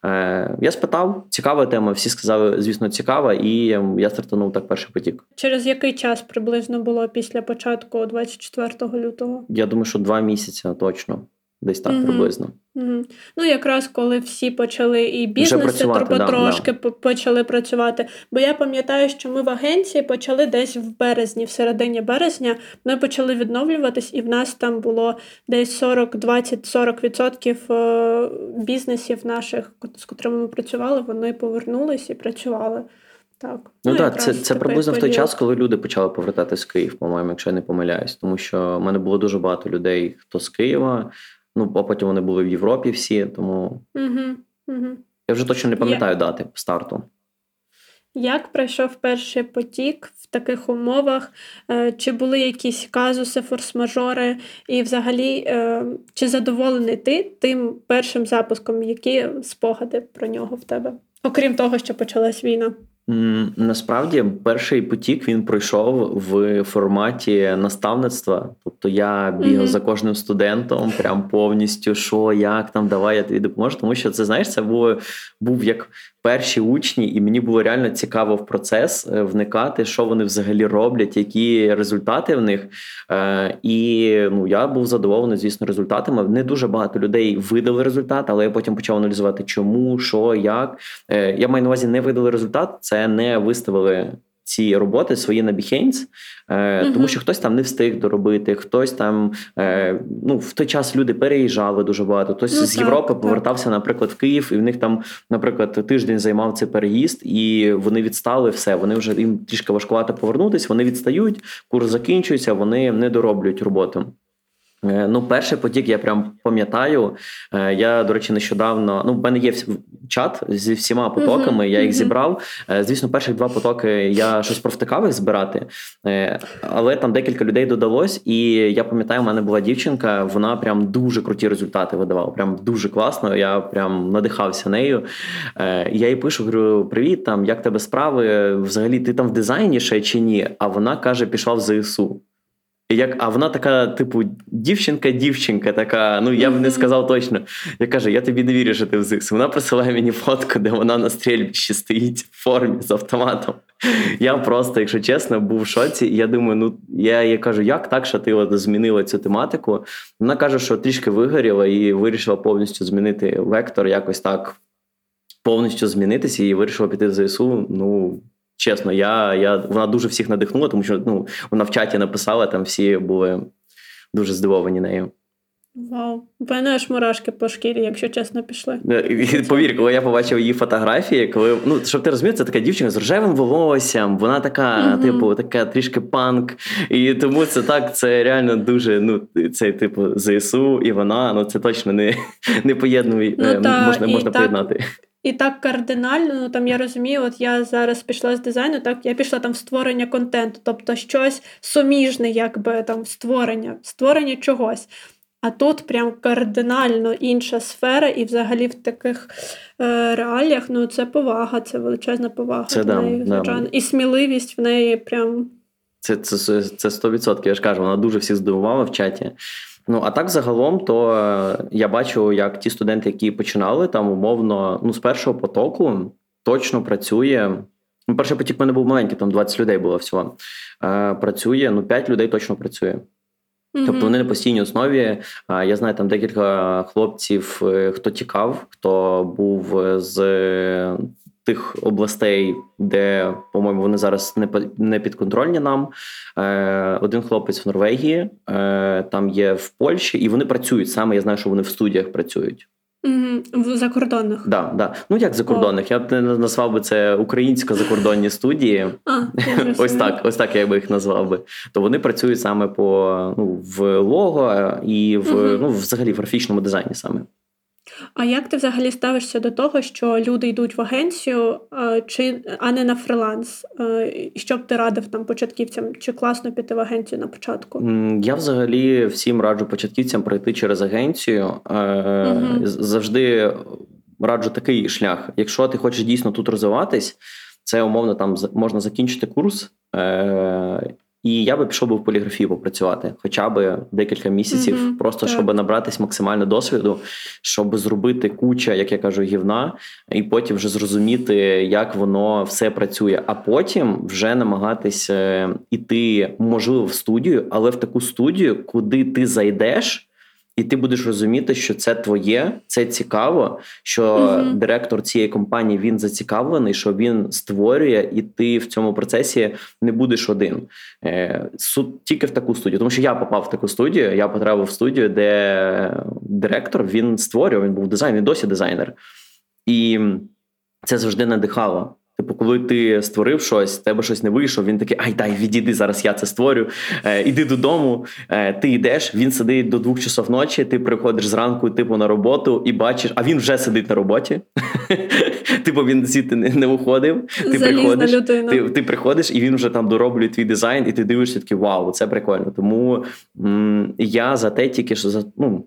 Е, Я спитав, цікава тема. Всі сказали, звісно, цікава, і я стартанув так перший потік. Через який час приблизно було після початку 24 лютого? Я думаю, що два місяці точно, десь так Мгм. приблизно. Угу. Ну, якраз коли всі почали і бізнеси працювати, да, потрошки по- почали працювати. Бо я пам'ятаю, що ми в агенції почали десь в березні, в середині березня, ми почали відновлюватись, і в нас там було десь 40, 20, 40 відсотків е, бізнесів наших, з котрими ми працювали, вони повернулись і працювали. Так. Ну, так, це, це приблизно в той час, коли люди почали повертатись в Київ, по-моєму, якщо я не помиляюсь. Тому що в мене було дуже багато людей, хто з Києва. Ну, а потім вони були в Європі всі, тому Угу, угу. я вже точно не пам'ятаю дати старту. Як пройшов перший потік в таких умовах? Е, Чи були якісь казуси, форс-мажори? І взагалі, е, чи задоволений ти тим першим запуском? Які спогади про нього в тебе? Окрім того, що почалась війна? Насправді, перший потік він пройшов в форматі наставництва. Тобто я бігав Мгм. за кожним студентом, прям повністю, що, як там, давай я тобі допоможу. Тому що це знаєш, це було був як перші учні, і мені було реально цікаво в процес е, вникати, що вони взагалі роблять, які результати в них. Е, І ну я був задоволений, звісно, результатами. Не дуже багато людей видали результат, але я потім почав аналізувати, чому, що, як. Е, Я маю на увазі, не видали результат, це не виставили. Ці роботи свої на Behance, е, Мгм. тому що хтось там не встиг доробити, хтось там е, ну в той час люди переїжджали дуже багато. Хтось Ну, з так, Європи так. повертався, наприклад, в Київ, і в них там, наприклад, тиждень займав цей переїзд, і вони відстали все. Вони вже їм трішки важкувато повернутись. Вони відстають, курс закінчується, вони не дороблюють роботу. Е, Ну, перший потік я прям пам'ятаю. Е, Я, до речі, нещодавно. Ну, в мене є чат зі всіма потоками, я їх мгм. зібрав. Е, Звісно, перших два потоки я щось провтикав їх збирати, але там декілька людей додалось. І я пам'ятаю, в мене була дівчинка, вона прям дуже круті результати видавала. Прям дуже класно. Я прям надихався нею. Я їй пишу, говорю: привіт, там як тебе справи? Взагалі, ти там в дизайні ще чи ні? А вона каже, пішла в ЗСУ. Як, а вона така, типу, дівчинка-дівчинка, така, ну я б не сказав точно. Я кажу, я тобі не вірю, що ти в ЗИКС. Вона присилає мені фотку, де вона на стрільбищі стоїть в формі з автоматом. Я просто, якщо чесно, був в шоці. І я думаю, ну я їй кажу, як так, що ти от змінила цю тематику? Вона каже, що трішки вигоріла і вирішила повністю змінити вектор, якось так повністю змінитися і вирішила піти в ЗСУ. Ну. Чесно, я, я, вона дуже всіх надихнула, тому що ну, вона в чаті написала, там всі були дуже здивовані нею. Вау. Мене аж мурашки по шкірі, якщо чесно, пішли. Е, Повір, коли я побачив її фотографії, коли ну щоб ти розумів, це така дівчинка з рожевим волоссям. Вона така, Мгм. типу, така трішки панк. І тому це так, це реально дуже. Ну, цей типу ЗСУ, і вона ну це точно не, не поєднує, Ну, е, та, можна, можна так- поєднати. І так кардинально, ну там я розумію, от я зараз пішла з дизайну, так я пішла там в створення контенту, тобто щось суміжне, якби там створення, створення чогось. А тут прям кардинально інша сфера, і взагалі в таких е, реаліях ну це повага, це величезна повага Це в да, неї, да. І сміливість в неї прям це, це, це 100%, я ж кажу, вона дуже всіх здивувала в чаті. Ну, а так загалом, то е, я бачу, як ті студенти, які починали там умовно, ну, з першого потоку точно працює. Ну, перший потік в мене був маленький, там 20 людей було всього. Е, працює, ну, 5 людей точно працює. Тобто вони на постійній основі. А, Я знаю там декілька хлопців, е, хто тікав, хто був е, з тих областей, де, по-моєму, вони зараз не не підконтрольні нам. Е, Один хлопець в Норвегії, е, там є в Польщі, і вони працюють саме. Я знаю, що вони в студіях працюють. В закордонних. Да, да. Ну як закордонних? Я б не назвав би це українсько-закордонні студії. А, Ось так, ось так я би їх назвав би. То вони працюють саме по ну, в лого і в угу. ну, взагалі в графічному дизайні саме. А як ти взагалі ставишся до того, що люди йдуть в агенцію, чи а не на фриланс? І що б ти радив там початківцям? Чи класно піти в агенцію на початку? Я взагалі всім раджу початківцям пройти через агенцію. Угу. Завжди раджу такий шлях. Якщо ти хочеш дійсно тут розвиватись, це умовно там можна закінчити курс. Е, і я би пішов би в поліграфію попрацювати, хоча б декілька місяців, mm-hmm, просто так. щоб набратись максимально досвіду, щоб зробити куча, як я кажу, гівна, і потім вже зрозуміти, як воно все працює. А потім вже намагатися іти, можливо, в студію, але в таку студію, куди ти зайдеш. І ти будеш розуміти, що це твоє, це цікаво. Що uh директор цієї компанії він зацікавлений, що він створює, і ти в цьому процесі не будеш один. Е, суд тільки в таку студію. Тому що я попав в таку студію. Я потрапив в студію, де директор він створював, він був дизайн, він досі дизайнер, і це завжди надихало. Типу, коли ти створив щось, тебе щось не вийшло, він такий, ай, дай, відійди, зараз я це створю. Е, Іди додому, е, ти йдеш, він сидить до двох часов ночі, ти приходиш зранку, типу, на роботу і бачиш, а він вже сидить на роботі. Типу, він звідти не, не виходив. Ти приходиш, ти, ти приходиш, і він вже там дороблює твій дизайн, і ти дивишся такий, вау, це прикольно. Тому м- я за те, тільки що за ну.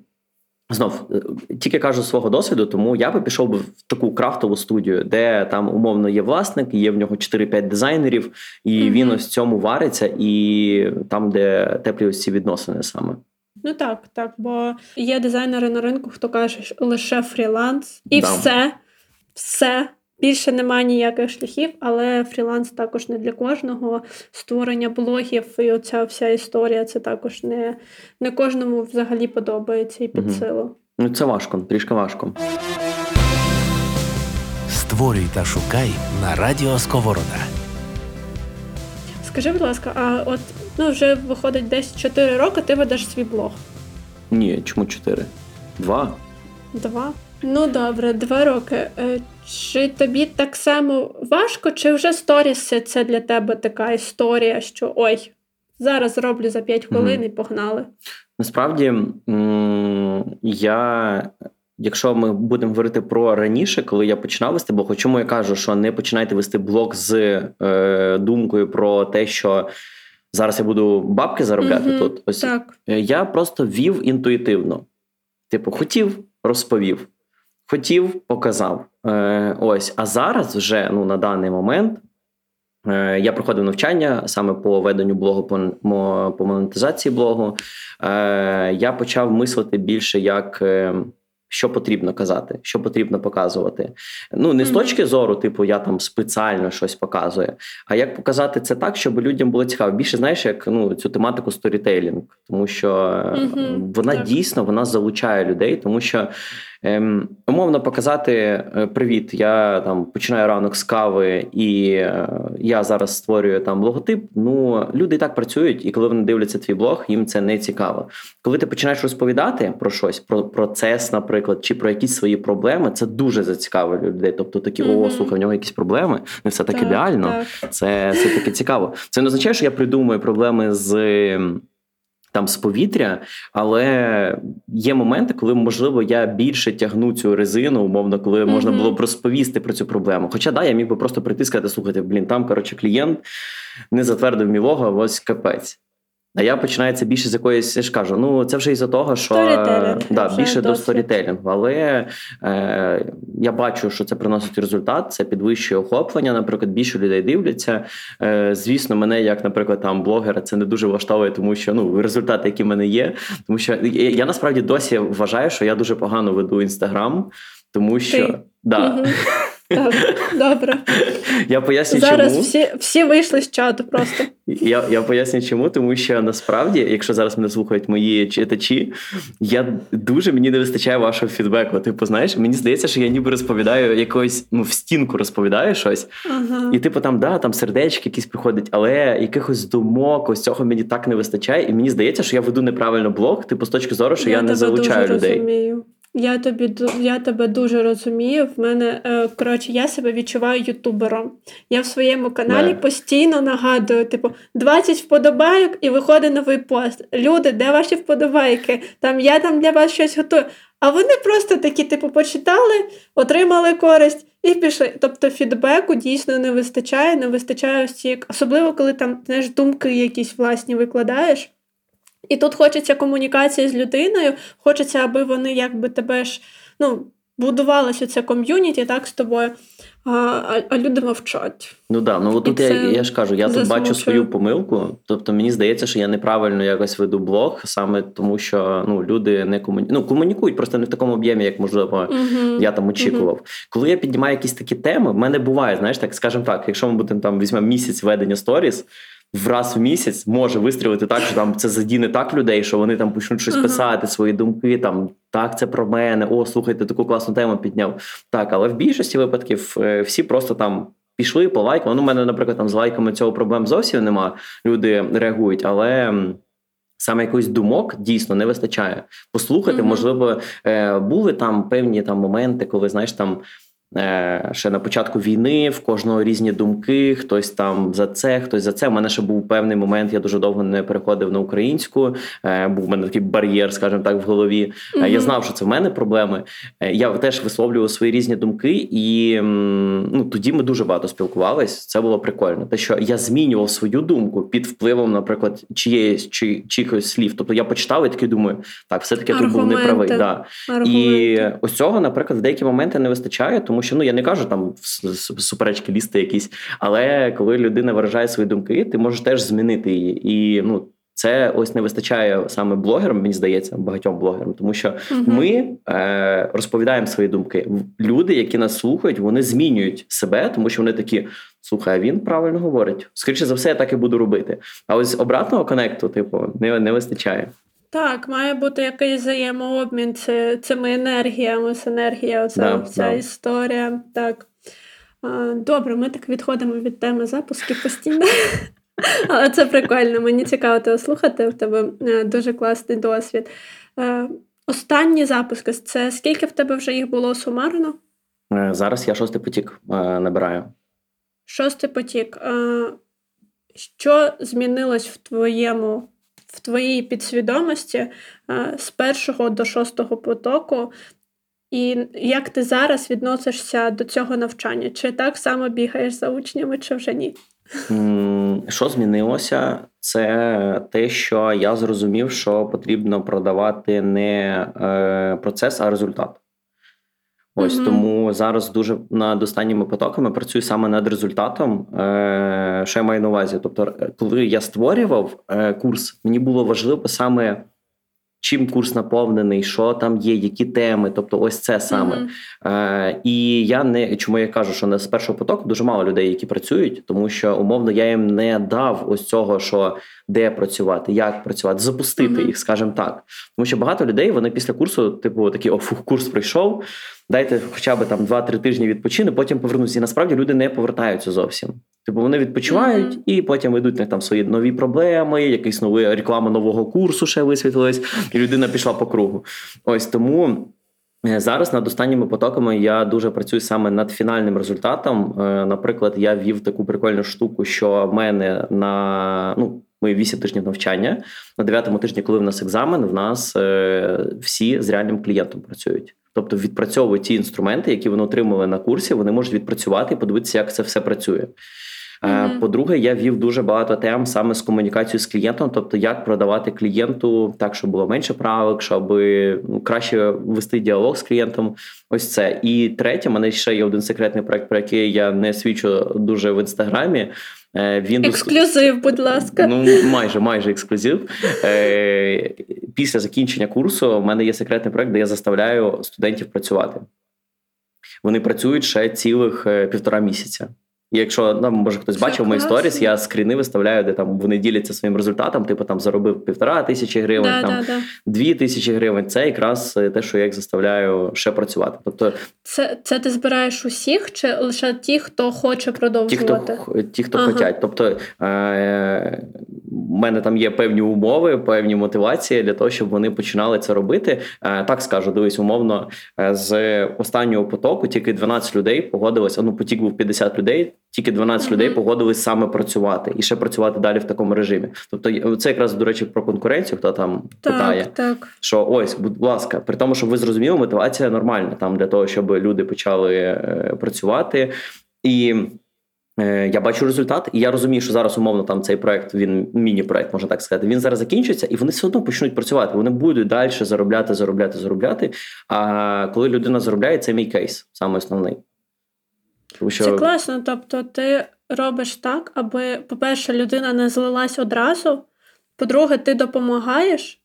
Знов е, тільки кажу свого досвіду, тому я би пішов би в таку крафтову студію, де там умовно є власник, є в нього 4-5 дизайнерів, і mm-hmm. він ось цьому вариться, і там, де теплі ось ці відносини саме. Ну так, так, бо є дизайнери на ринку, хто каже, що лише фріланс, і да. все, все. Більше немає ніяких шляхів, але фріланс також не для кожного. Створення блогів і оця вся історія це також не не кожному взагалі подобається і під силу. Ну це важко, трішки важко. Створюй та шукай на радіо Сковорода. Скажи, будь ласка, а от ну вже виходить десь 4 роки, ти ведеш свій блог? Ні, чому 4? Два. Два? Ну добре, два роки. Е, чи тобі так само важко, чи вже сторіси це для тебе така історія, що ой, зараз зроблю за 5 хвилин mm і погнали? Насправді я. Якщо ми будемо говорити про раніше, коли я починав вести блог, чому я кажу, що не починайте вести блог з е, думкою про те, що зараз я буду бабки заробляти mm тут. Ось так. я просто вів інтуїтивно. Типу, хотів, розповів хотів, показав. Е, Ось, а зараз вже ну на даний момент. Е, я проходив навчання саме по веденню блогу, по по монетизації блогу. Е, Я почав мислити більше як е, що потрібно казати, що потрібно показувати. Ну не з точки зору, типу, я там спеціально щось показую, а як показати це так, щоб людям було цікаво. Більше знаєш, як ну цю тематику сторітелінг, тому що mm вона так. дійсно вона залучає людей, тому що. Ем, Умовно показати е, привіт. Я там починаю ранок з кави, і е, я зараз створюю там логотип. Ну люди і так працюють, і коли вони дивляться твій блог, їм це не цікаво. Коли ти починаєш розповідати про щось, про процес, наприклад, чи про якісь свої проблеми, це дуже зацікавить людей. Тобто такі mm-hmm. о, слухай, в нього якісь проблеми, не все так, так ідеально. Так. Це це таки цікаво. Це не означає, що я придумую проблеми з там з повітря, але є моменти, коли можливо я більше тягну цю резину, умовно, коли можна було б розповісти про цю проблему. Хоча да, я міг би просто прийти і сказати, слухайте, блін, там коротше клієнт не затвердив мілога, ось капець. А я починаю це більше з якоїсь, я ж кажу, ну це вже із-за того, що да, більше до сторітелінгу. Але е, я бачу, що це приносить результат, це підвищує охоплення. Наприклад, більше людей дивляться. Е, Звісно, мене, як, наприклад, там блогера, це не дуже влаштовує, тому що ну результати, які в мене є. Тому що я, я насправді досі вважаю, що я дуже погано веду інстаграм, тому що Ти? да. Так, добре. Я поясню, Зараз чому. всі всі вийшли з чату просто. Я я поясню, чому, тому що насправді, якщо зараз мене слухають мої читачі, я дуже мені не вистачає вашого фідбеку. Типу, знаєш, мені здається, що я ніби розповідаю якось, ну, в стінку розповідаю щось, ага. і типу там, да, там сердечки якісь приходять, але якихось думок, ось цього мені так не вистачає. І мені здається, що я веду неправильно блог, типу, з точки зору, що я, я не залучаю дуже людей. Розумію. Я тобі я тебе дуже розумію. В мене е, коротше, я себе відчуваю ютубером. Я в своєму каналі yeah. постійно нагадую: типу, 20 вподобайок і виходить новий пост. Люди, де ваші вподобайки? Там я там для вас щось готую. А вони просто такі, типу, почитали, отримали користь і пішли. Тобто фідбеку дійсно не вистачає, не вистачає всі, особливо коли там знаєш, думки якісь власні викладаєш. І тут хочеться комунікації з людиною, хочеться, аби вони якби тебе ж ну, будувалося це ком'юніті так з тобою, а а, люди мовчать. Ну да, ну тут я я ж кажу, я засмучує. тут бачу свою помилку. Тобто мені здається, що я неправильно якось веду блог, саме тому, що ну, люди не комуні... ну, комунікують, просто не в такому об'ємі, як можливо uh-huh. я там очікував. Uh-huh. Коли я піднімаю якісь такі теми, в мене буває, знаєш, так скажімо так, якщо ми будемо там візьмемо місяць ведення сторіс в раз в місяць може вистрілити так, що там це задіне так людей, що вони там почнуть щось uh-huh. писати, свої думки. Там так, це про мене. О, слухайте, таку класну тему підняв. Так, але в більшості випадків всі просто там. Пішли по лайкам. Ну, у мене, наприклад, там з лайками цього проблем зовсім нема. Люди реагують, але саме якоїсь думок дійсно не вистачає. Послухати, mm-hmm. можливо, були там певні там моменти, коли знаєш там. Ще на початку війни в кожного різні думки, хтось там за це, хтось за це. У мене ще був певний момент. Я дуже довго не переходив на українську. Був у мене такий бар'єр, скажімо так, в голові. Mm-hmm. Я знав, що це в мене проблеми. Я теж висловлював свої різні думки, і ну тоді ми дуже багато спілкувались. Це було прикольно. Те, що я змінював свою думку під впливом, наприклад, чиєїсь чи чихось слів. Тобто я почитав і такий думаю, так, все таки тут був неправий. Да. І ось цього, наприклад, в деякі моменти не вистачає, тому що ну я не кажу там суперечки лізти якісь, але коли людина виражає свої думки, ти можеш теж змінити її. І ну це ось не вистачає саме блогерам, мені здається, багатьом блогерам, тому що uh-huh. ми е, розповідаємо свої думки. Люди, які нас слухають, вони змінюють себе, тому що вони такі. Слухай, він правильно говорить. Скоріше за все, я так і буду робити. А ось обратного конекту, типу, не не вистачає. Так, має бути якийсь взаємообмін це, цими енергіями, синергія, оця да, вся да. історія. Так. Добре, ми так відходимо від теми запусків постійно. Але це прикольно, мені цікаво тебе слухати. У тебе е, дуже класний досвід. Е, останні запуски це скільки в тебе вже їх було сумарно? Е, зараз я шостий потік набираю. Шостий потік. Що змінилось в твоєму в твоїй підсвідомості е, з першого до шостого потоку, і як ти зараз відносишся до цього навчання? Чи так само бігаєш за учнями, чи вже ні? Що змінилося? Це те, що я зрозумів, що потрібно продавати не е, процес, а результат. Ось mm-hmm. тому зараз дуже над останніми потоками працюю саме над результатом, е, що я маю на увазі. Тобто, коли я створював е, курс, мені було важливо саме чим курс наповнений, що там є, які теми. Тобто, ось це саме. Mm-hmm. Е, І я не чому я кажу, що не з першого потоку дуже мало людей, які працюють, тому що умовно я їм не дав ось цього, що де працювати, як працювати, запустити mm-hmm. їх, скажімо так. Тому що багато людей вони після курсу, типу, такі о, фух, курс прийшов дайте хоча б там 2-3 тижні відпочину, потім повернуся. І насправді люди не повертаються зовсім. Типу вони відпочивають mm-hmm. і потім ведуть них там свої нові проблеми, якийсь новий реклама нового курсу ще висвітлилась, і людина пішла по кругу. Ось тому. Е, зараз над останніми потоками я дуже працюю саме над фінальним результатом. Е, наприклад, я ввів таку прикольну штуку, що в мене на ну ми 8 тижнів навчання на 9 тижні, коли в нас екзамен, в нас е, всі з реальним клієнтом працюють. Тобто відпрацьовують ті інструменти, які вони отримали на курсі, вони можуть відпрацювати і подивитися, як це все працює. Mm-hmm. По-друге, я вів дуже багато тем саме з комунікацією з клієнтом, тобто як продавати клієнту так, щоб було менше правок, щоб ну, краще вести діалог з клієнтом. Ось це. І третє, мене ще є один секретний проект, про який я не свідчу дуже в інстаграмі. Е, він Ексклюзив, будь ласка. Ну, майже майже ексклюзив. Е, після закінчення курсу в мене є секретний проект, де я заставляю студентів працювати. вони працюють ще цілих півтора місяця. І якщо ну, може хтось бачив мої сторіс, я скріни виставляю, де там вони діляться своїм результатом, типу там заробив півтора тисячі гривень, да, там да, да. дві тисячі гривень. Це якраз те, що я їх заставляю ще працювати. Тобто, це це ти збираєш усіх, чи лише ті, хто хоче продовжувати? Ті, хто ті, хто ага. хочуть. Тобто е- у мене там є певні умови, певні мотивації для того, щоб вони починали це робити. Е- так скажу, дивись, умовно, е, з останнього потоку тільки 12 людей погодилися. Ну, потік був 50 людей тільки 12 mm-hmm. людей погодились саме працювати і ще працювати далі в такому режимі. Тобто, це якраз до речі про конкуренцію, хто там так, питає, так. що ось, будь ласка, при тому, щоб ви зрозуміли, мотивація нормальна там для того, щоб люди почали е, працювати і. Е, я бачу результат, і я розумію, що зараз умовно там цей проект, він міні-проект, можна так сказати. Він зараз закінчується, і вони все одно почнуть працювати. Вони будуть далі заробляти, заробляти, заробляти. А коли людина заробляє, це мій кейс, саме основний. Тому що... Це класно. Тобто, ти робиш так, аби, по-перше, людина не злилась одразу. По-друге, ти допомагаєш.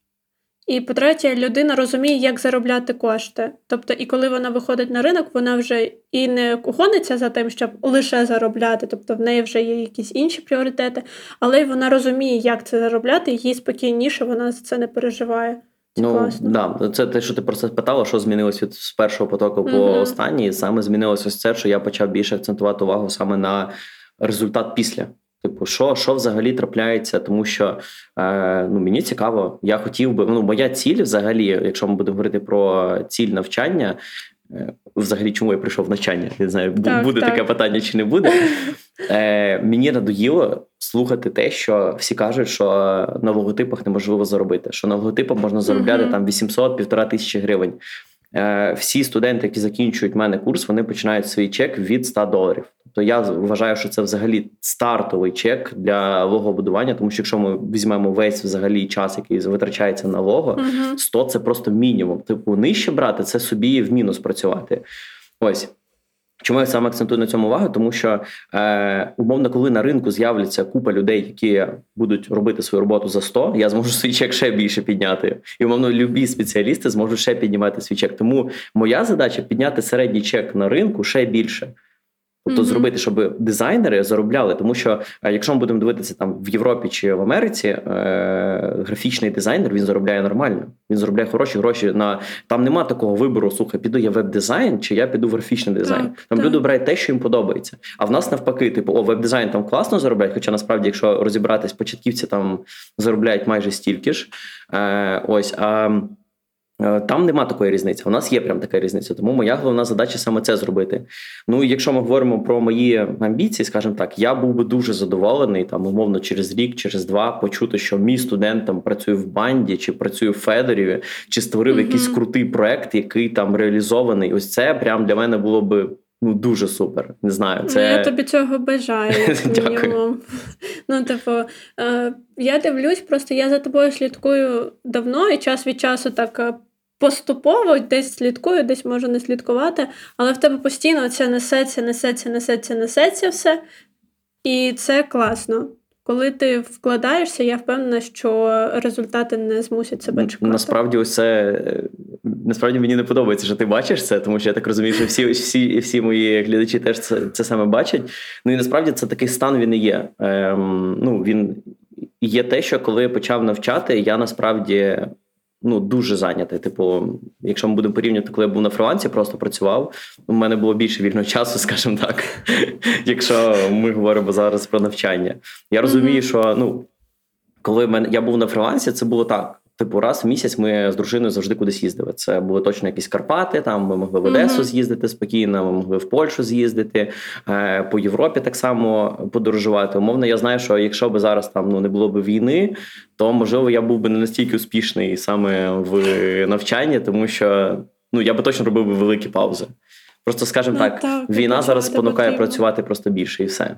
І по-третє, людина розуміє, як заробляти кошти. Тобто, і коли вона виходить на ринок, вона вже і не гониться за тим, щоб лише заробляти, тобто в неї вже є якісь інші пріоритети, але й вона розуміє, як це заробляти, і їй спокійніше, вона за це не переживає. Ну да, це те, що ти просто спитала, що змінилось від з першого потоку по uh-huh. останній. Саме змінилось ось це, що я почав більше акцентувати увагу саме на результат після. Типу, що що взагалі трапляється, тому що е, ну мені цікаво, я хотів би. Ну, моя ціль, взагалі, якщо ми будемо говорити про ціль навчання, е, взагалі, чому я прийшов в навчання? Не знаю, так, буде так. таке питання чи не буде. Е, Мені надоїло слухати те, що всі кажуть, що на логотипах неможливо заробити. Що на логотипах можна заробляти uh-huh. там 800-1,5 тисячі гривень. Е, Всі студенти, які закінчують в мене курс, вони починають свій чек від 100 доларів. Тобто я вважаю, що це взагалі стартовий чек для логобудування, тому що якщо ми візьмемо весь взагалі час, який витрачається на лого, uh-huh. 100 – це просто мінімум. Типу нижче брати це собі в мінус працювати. Ось. Чому я саме акцентую на цьому увагу? Тому що е, умовно, коли на ринку з'являться купа людей, які будуть робити свою роботу за 100, я зможу свій чек ще більше підняти. І умовно, любі спеціалісти зможуть ще піднімати свій чек. Тому моя задача підняти середній чек на ринку ще більше. Тобто mm-hmm. зробити, щоб дизайнери заробляли, тому що е, якщо ми будемо дивитися там в Європі чи в Америці, е, графічний дизайнер він заробляє нормально. Він заробляє хороші гроші. На там нема такого вибору. Слухай, піду я веб-дизайн, чи я піду в графічний дизайн. Так, там так. люди обирають те, що їм подобається. А в нас навпаки, типу, о, веб-дизайн там класно заробляють. Хоча насправді, якщо розібратись, початківці там заробляють майже стільки ж. Е, Ось а. Е, там нема такої різниці. У нас є прям така різниця. Тому моя головна задача саме це зробити. Ну і якщо ми говоримо про мої амбіції, скажімо так, я був би дуже задоволений там, умовно, через рік, через два почути, що мій студент там працює в банді, чи працює в Федоріві, чи створив mm-hmm. якийсь крутий проект, який там реалізований. Ось це прям для мене було би. Ну, дуже супер. Не знаю. Це... Ну, я тобі цього бажаю. Дякую. Ну, типу, е, я дивлюсь, просто я за тобою слідкую давно і час від часу так е, поступово десь слідкую, десь можу не слідкувати, але в тебе постійно це несеться, несеться, несеться, несеться все. І це класно. Коли ти вкладаєшся, я впевнена, що результати не змусять себе чекати. Насправді, ось це насправді мені не подобається, що ти бачиш це, тому що я так розумію, що всі всі, всі мої глядачі теж це це саме бачать. Ну і насправді це такий стан він і є. Ем, Ну він є те, що коли я почав навчати, я насправді ну дуже зайнятий. Типу, якщо ми будемо порівнювати, коли я був на фрилансі, просто працював. У мене було більше вільного часу, скажімо так. Якщо ми говоримо зараз про навчання, я розумію, що ну коли мене я був на фрилансі, це було так. Типу, раз в місяць ми з дружиною завжди кудись їздили. Це були точно якісь Карпати. Там ми могли в Одесу з'їздити спокійно, ми могли в Польщу з'їздити е, по Європі так само подорожувати. Умовно, я знаю, що якщо б зараз там ну не було б війни, то можливо я був би не настільки успішний саме в навчанні, тому що ну я би точно робив би великі паузи. Просто скажімо ну, так, так, війна зараз спонукає потрібно. працювати просто більше і все.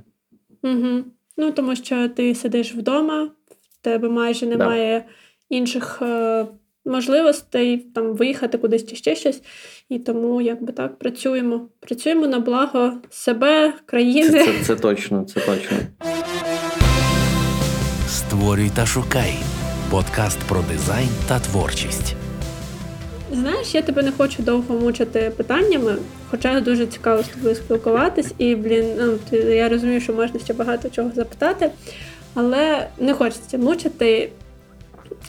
Угу. Ну тому що ти сидиш вдома, в тебе майже немає. Да інших е, можливостей там виїхати кудись чи ще щось. І тому, якби так, працюємо. Працюємо на благо себе, країни. Це, це, це точно, це точно. Створюй та шукай подкаст про дизайн та творчість. Знаєш, знаєш, я тебе не хочу довго мучити питаннями, хоча дуже цікаво з тобою спілкуватись, і, блін, ну, я розумію, що можна ще багато чого запитати, але не хочеться мучити.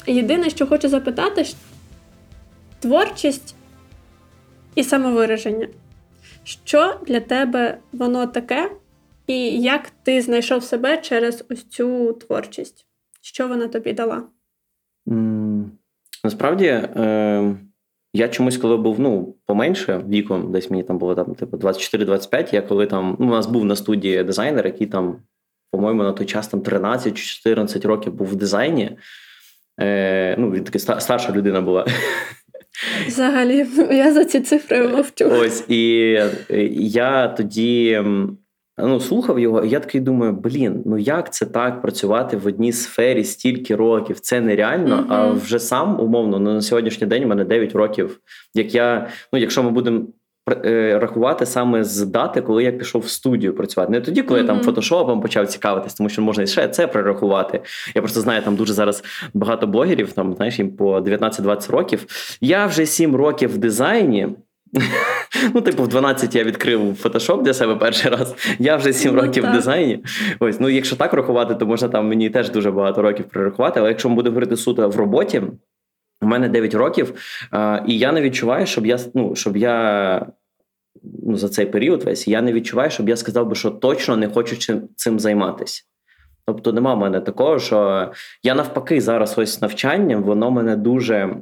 Єдине, що хочу запитати, творчість і самовираження. Що для тебе воно таке, і як ти знайшов себе через ось цю творчість? Що вона тобі дала? Насправді, е, я чомусь, коли був ну, поменше віком, десь мені там було там, типу, 24-25, я коли там ну, у нас був на студії дизайнер, який там, по-моєму, на той час там 13 14 років був в дизайні. Е, Ну, Він таки старша людина була. Взагалі, я за ці цифри мовчу. Ось і я тоді ну, слухав його, і я такий думаю: блін, ну як це так працювати в одній сфері стільки років? Це нереально. Mm-hmm. А вже сам умовно ну, на сьогоднішній день у мене 9 років. Як я, ну, якщо ми будемо. Е, рахувати саме з дати, коли я пішов в студію працювати. Не тоді, коли mm-hmm. я там фотошопом почав цікавитись, тому що можна ще це прорахувати. Я просто знаю, там дуже зараз багато блогерів, там знаєш, їм по 19-20 років. Я вже 7 років в дизайні. Ну, типу, в 12 я відкрив фотошоп для себе перший раз. Я вже 7 ну, років так. в дизайні. Ось, ну якщо так рахувати, то можна там мені теж дуже багато років прорахувати. Але якщо ми будемо говорити суто в роботі, у мене 9 років, і я не відчуваю, щоб я ну, щоб я ну, за цей період весь я не відчуваю, щоб я сказав би, що точно не хочу цим, цим займатися. Тобто нема в мене такого, що я навпаки зараз ось навчанням, воно мене дуже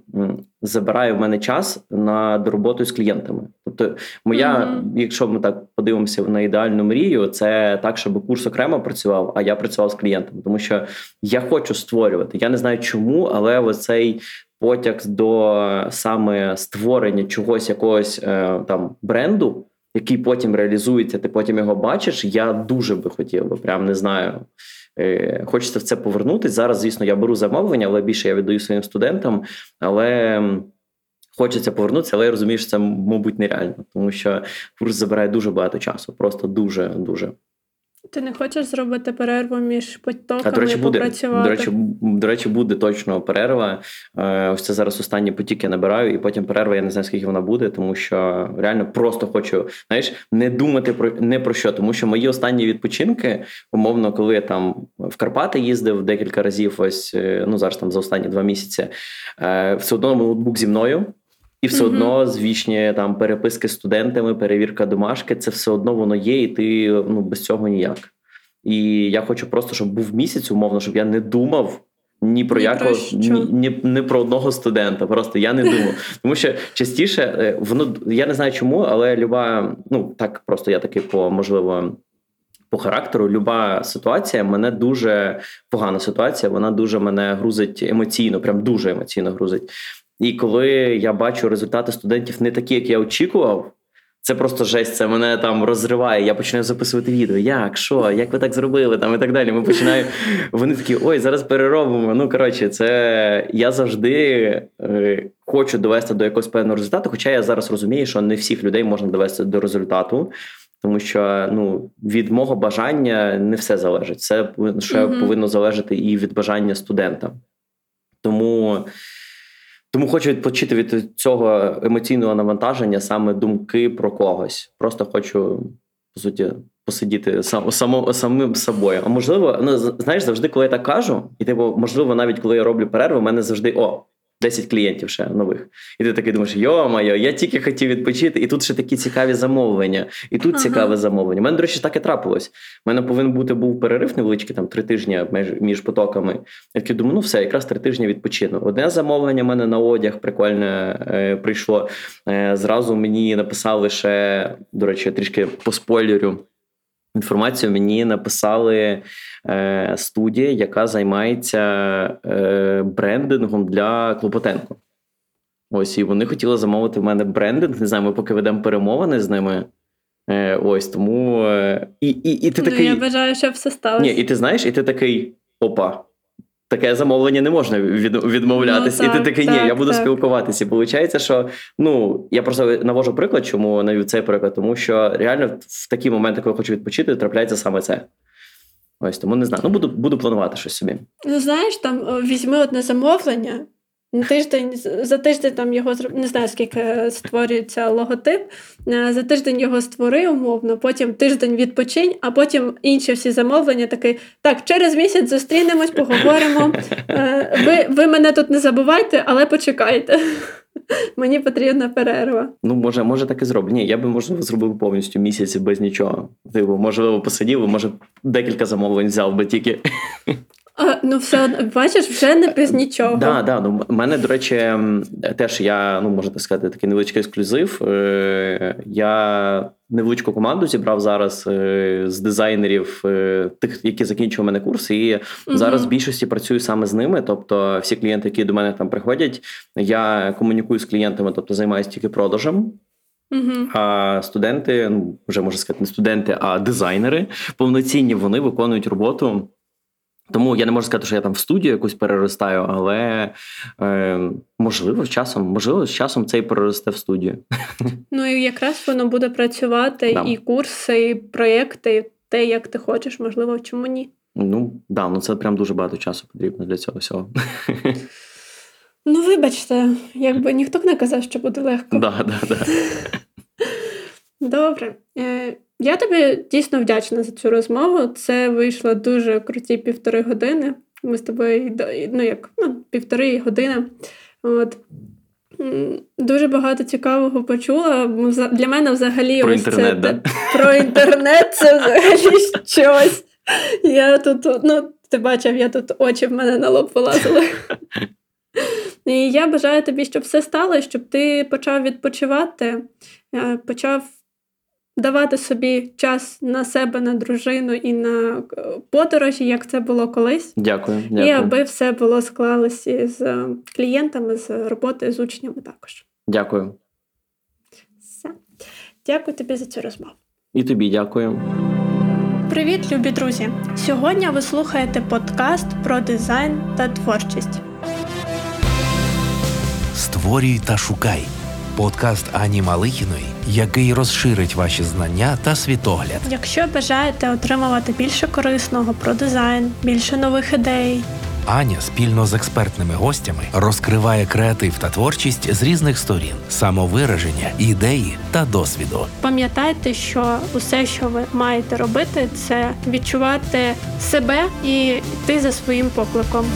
забирає в мене час над роботою з клієнтами. Тобто, моя, mm-hmm. якщо ми так подивимося на ідеальну мрію, це так, щоб курс окремо працював, а я працював з клієнтами. Тому що я хочу створювати. Я не знаю чому, але оцей потяг до саме створення чогось якогось е, там бренду. Який потім реалізується, ти потім його бачиш. Я дуже би хотів би, прям не знаю. Е, хочеться в це повернутися. Зараз, звісно, я беру замовлення, але більше я віддаю своїм студентам. Але хочеться повернутися, але я розумію, що це, мабуть, нереально, тому що курс забирає дуже багато часу. Просто дуже дуже. Ти не хочеш зробити перерву між потоками а, до речі, буде, попрацювати? До речі, до речі, буде точно перерва. Е, ось це зараз останні потіки набираю, і потім перерва. Я не знаю, скільки вона буде, тому що реально просто хочу знаєш, не думати про не про що. Тому що мої останні відпочинки, умовно, коли я там в Карпати їздив декілька разів, ось е, ну зараз там за останні два місяці, е, все одно ноутбук зі мною. І все mm-hmm. одно звічні там переписки з студентами, перевірка домашки, це все одно воно є, і ти ну без цього ніяк. І я хочу просто, щоб був місяць, умовно, щоб я не думав ні про ні якого про ні, ні, ні про одного студента. Просто я не думав. Тому що частіше е, воно я не знаю чому, але люба, ну так просто я такий по можливо. По характеру, люба ситуація мене дуже погана ситуація. Вона дуже мене грузить емоційно, прям дуже емоційно грузить. І коли я бачу результати студентів не такі, як я очікував, це просто жесть, це мене там розриває. Я починаю записувати відео. Як, що, як ви так зробили? Там і так далі. Ми починаємо. Вони такі, ой, зараз переробимо. Ну, коротше, це я завжди е, хочу довести до якогось певного результату. Хоча я зараз розумію, що не всіх людей можна довести до результату. Тому що ну від мого бажання не все залежить. Це ще mm-hmm. повинно залежати і від бажання студента. Тому тому хочу відпочити від цього емоційного навантаження, саме думки про когось. Просто хочу, по суті, посидіти сам, само, самим собою. А можливо, ну знаєш, завжди, коли я так кажу, і типу, можливо, навіть коли я роблю перерву, в мене завжди о, 10 клієнтів ще нових. І ти такий думаєш, йо-моє, я тільки хотів відпочити, і тут ще такі цікаві замовлення, і тут ага. цікаве замовлення. У мене, до речі, так і трапилось. У мене повинен бути був перерив невеличкий, там три тижні між, між потоками. Я такий думаю, ну все, якраз три тижні відпочину. Одне замовлення в мене на одяг прикольне е, прийшло. Е, зразу мені написали ще, до речі, трішки по спойлерю інформацію. Мені написали е, студія, яка займається е, брендингом для Клопотенко. Ось і вони хотіли замовити в мене брендинг. Не знаю, ми поки ведемо перемовини з ними. Е, Ось тому. Е, і і, і ти ну, такий... Я бажаю, щоб все сталося. Ні, І ти знаєш, і ти такий опа. Таке замовлення не можна від, відмовлятися. Ну, так, і ти такий, ні, так, я буду так. спілкуватися. І виходить, що ну я просто навожу приклад, чому навів цей приклад, тому що реально в такі моменти, коли я хочу відпочити, трапляється саме це. Ось тому не знаю. Ну буду буду планувати щось собі. Ну знаєш, там візьми одне замовлення Тиждень за тиждень там його не знаю, скільки створюється логотип. Е, за тиждень його створи умовно, потім тиждень відпочинь, а потім інші всі замовлення такий. Так, через місяць зустрінемось, поговоримо. Е, ви, Ви мене тут не забувайте, але почекайте. Мені потрібна перерва. Ну, може, може так і зроблю. Ні, я би можливо зробив повністю місяць без нічого. Типу, можливо, посидів, може декілька замовлень взяв би тільки. А, Ну, все одно, бачиш, вже не без нічого. Да, да, ну, мене, до речі, теж я, ну можна сказати, такий невеличкий ексклюзив. Е, я невеличку команду зібрав зараз е, з дизайнерів, е, тих, які закінчили у мене курс, і зараз в більшості працюю саме з ними. Тобто, всі клієнти, які до мене там приходять, я комунікую з клієнтами, тобто займаюся тільки продажем. Uh-huh. А студенти, ну вже можна сказати, не студенти, а дизайнери повноцінні вони виконують роботу тому я не можу сказати, що я там в студію якусь переростаю, але е, можливо, з часом, можливо, з часом це і переросте в студію. Ну і якраз воно буде працювати да. і курси, і проєкти, і те, як ти хочеш, можливо, чому ні. Ну да, ну це прям дуже багато часу потрібно для цього всього. Ну, вибачте, якби ніхто б не казав, що буде легко. Да, да, да. Добре. Я тобі дійсно вдячна за цю розмову. Це вийшло дуже круті півтори години. Ми з тобою ну як ну, півтори години. От. Дуже багато цікавого почула. Для мене взагалі про ось інтернет, це да? про інтернет це взагалі щось. Я тут, ну, ти бачив, я тут очі в мене на лоб вилазили. І я бажаю тобі, щоб все стало, щоб ти почав відпочивати, е, почав давати собі час на себе, на дружину і на е, подорожі, як це було колись. Дякую. дякую. І аби все було склалося з е, клієнтами, з роботою з учнями також. Дякую. Все. Дякую тобі за цю розмову. І тобі дякую. Привіт, любі друзі! Сьогодні ви слухаєте подкаст про дизайн та творчість. Створюй та шукай подкаст Ані Малихіної, який розширить ваші знання та світогляд. Якщо бажаєте отримувати більше корисного про дизайн, більше нових ідей. Аня спільно з експертними гостями розкриває креатив та творчість з різних сторін, самовираження, ідеї та досвіду. Пам'ятайте, що усе, що ви маєте робити, це відчувати себе і йти за своїм покликом.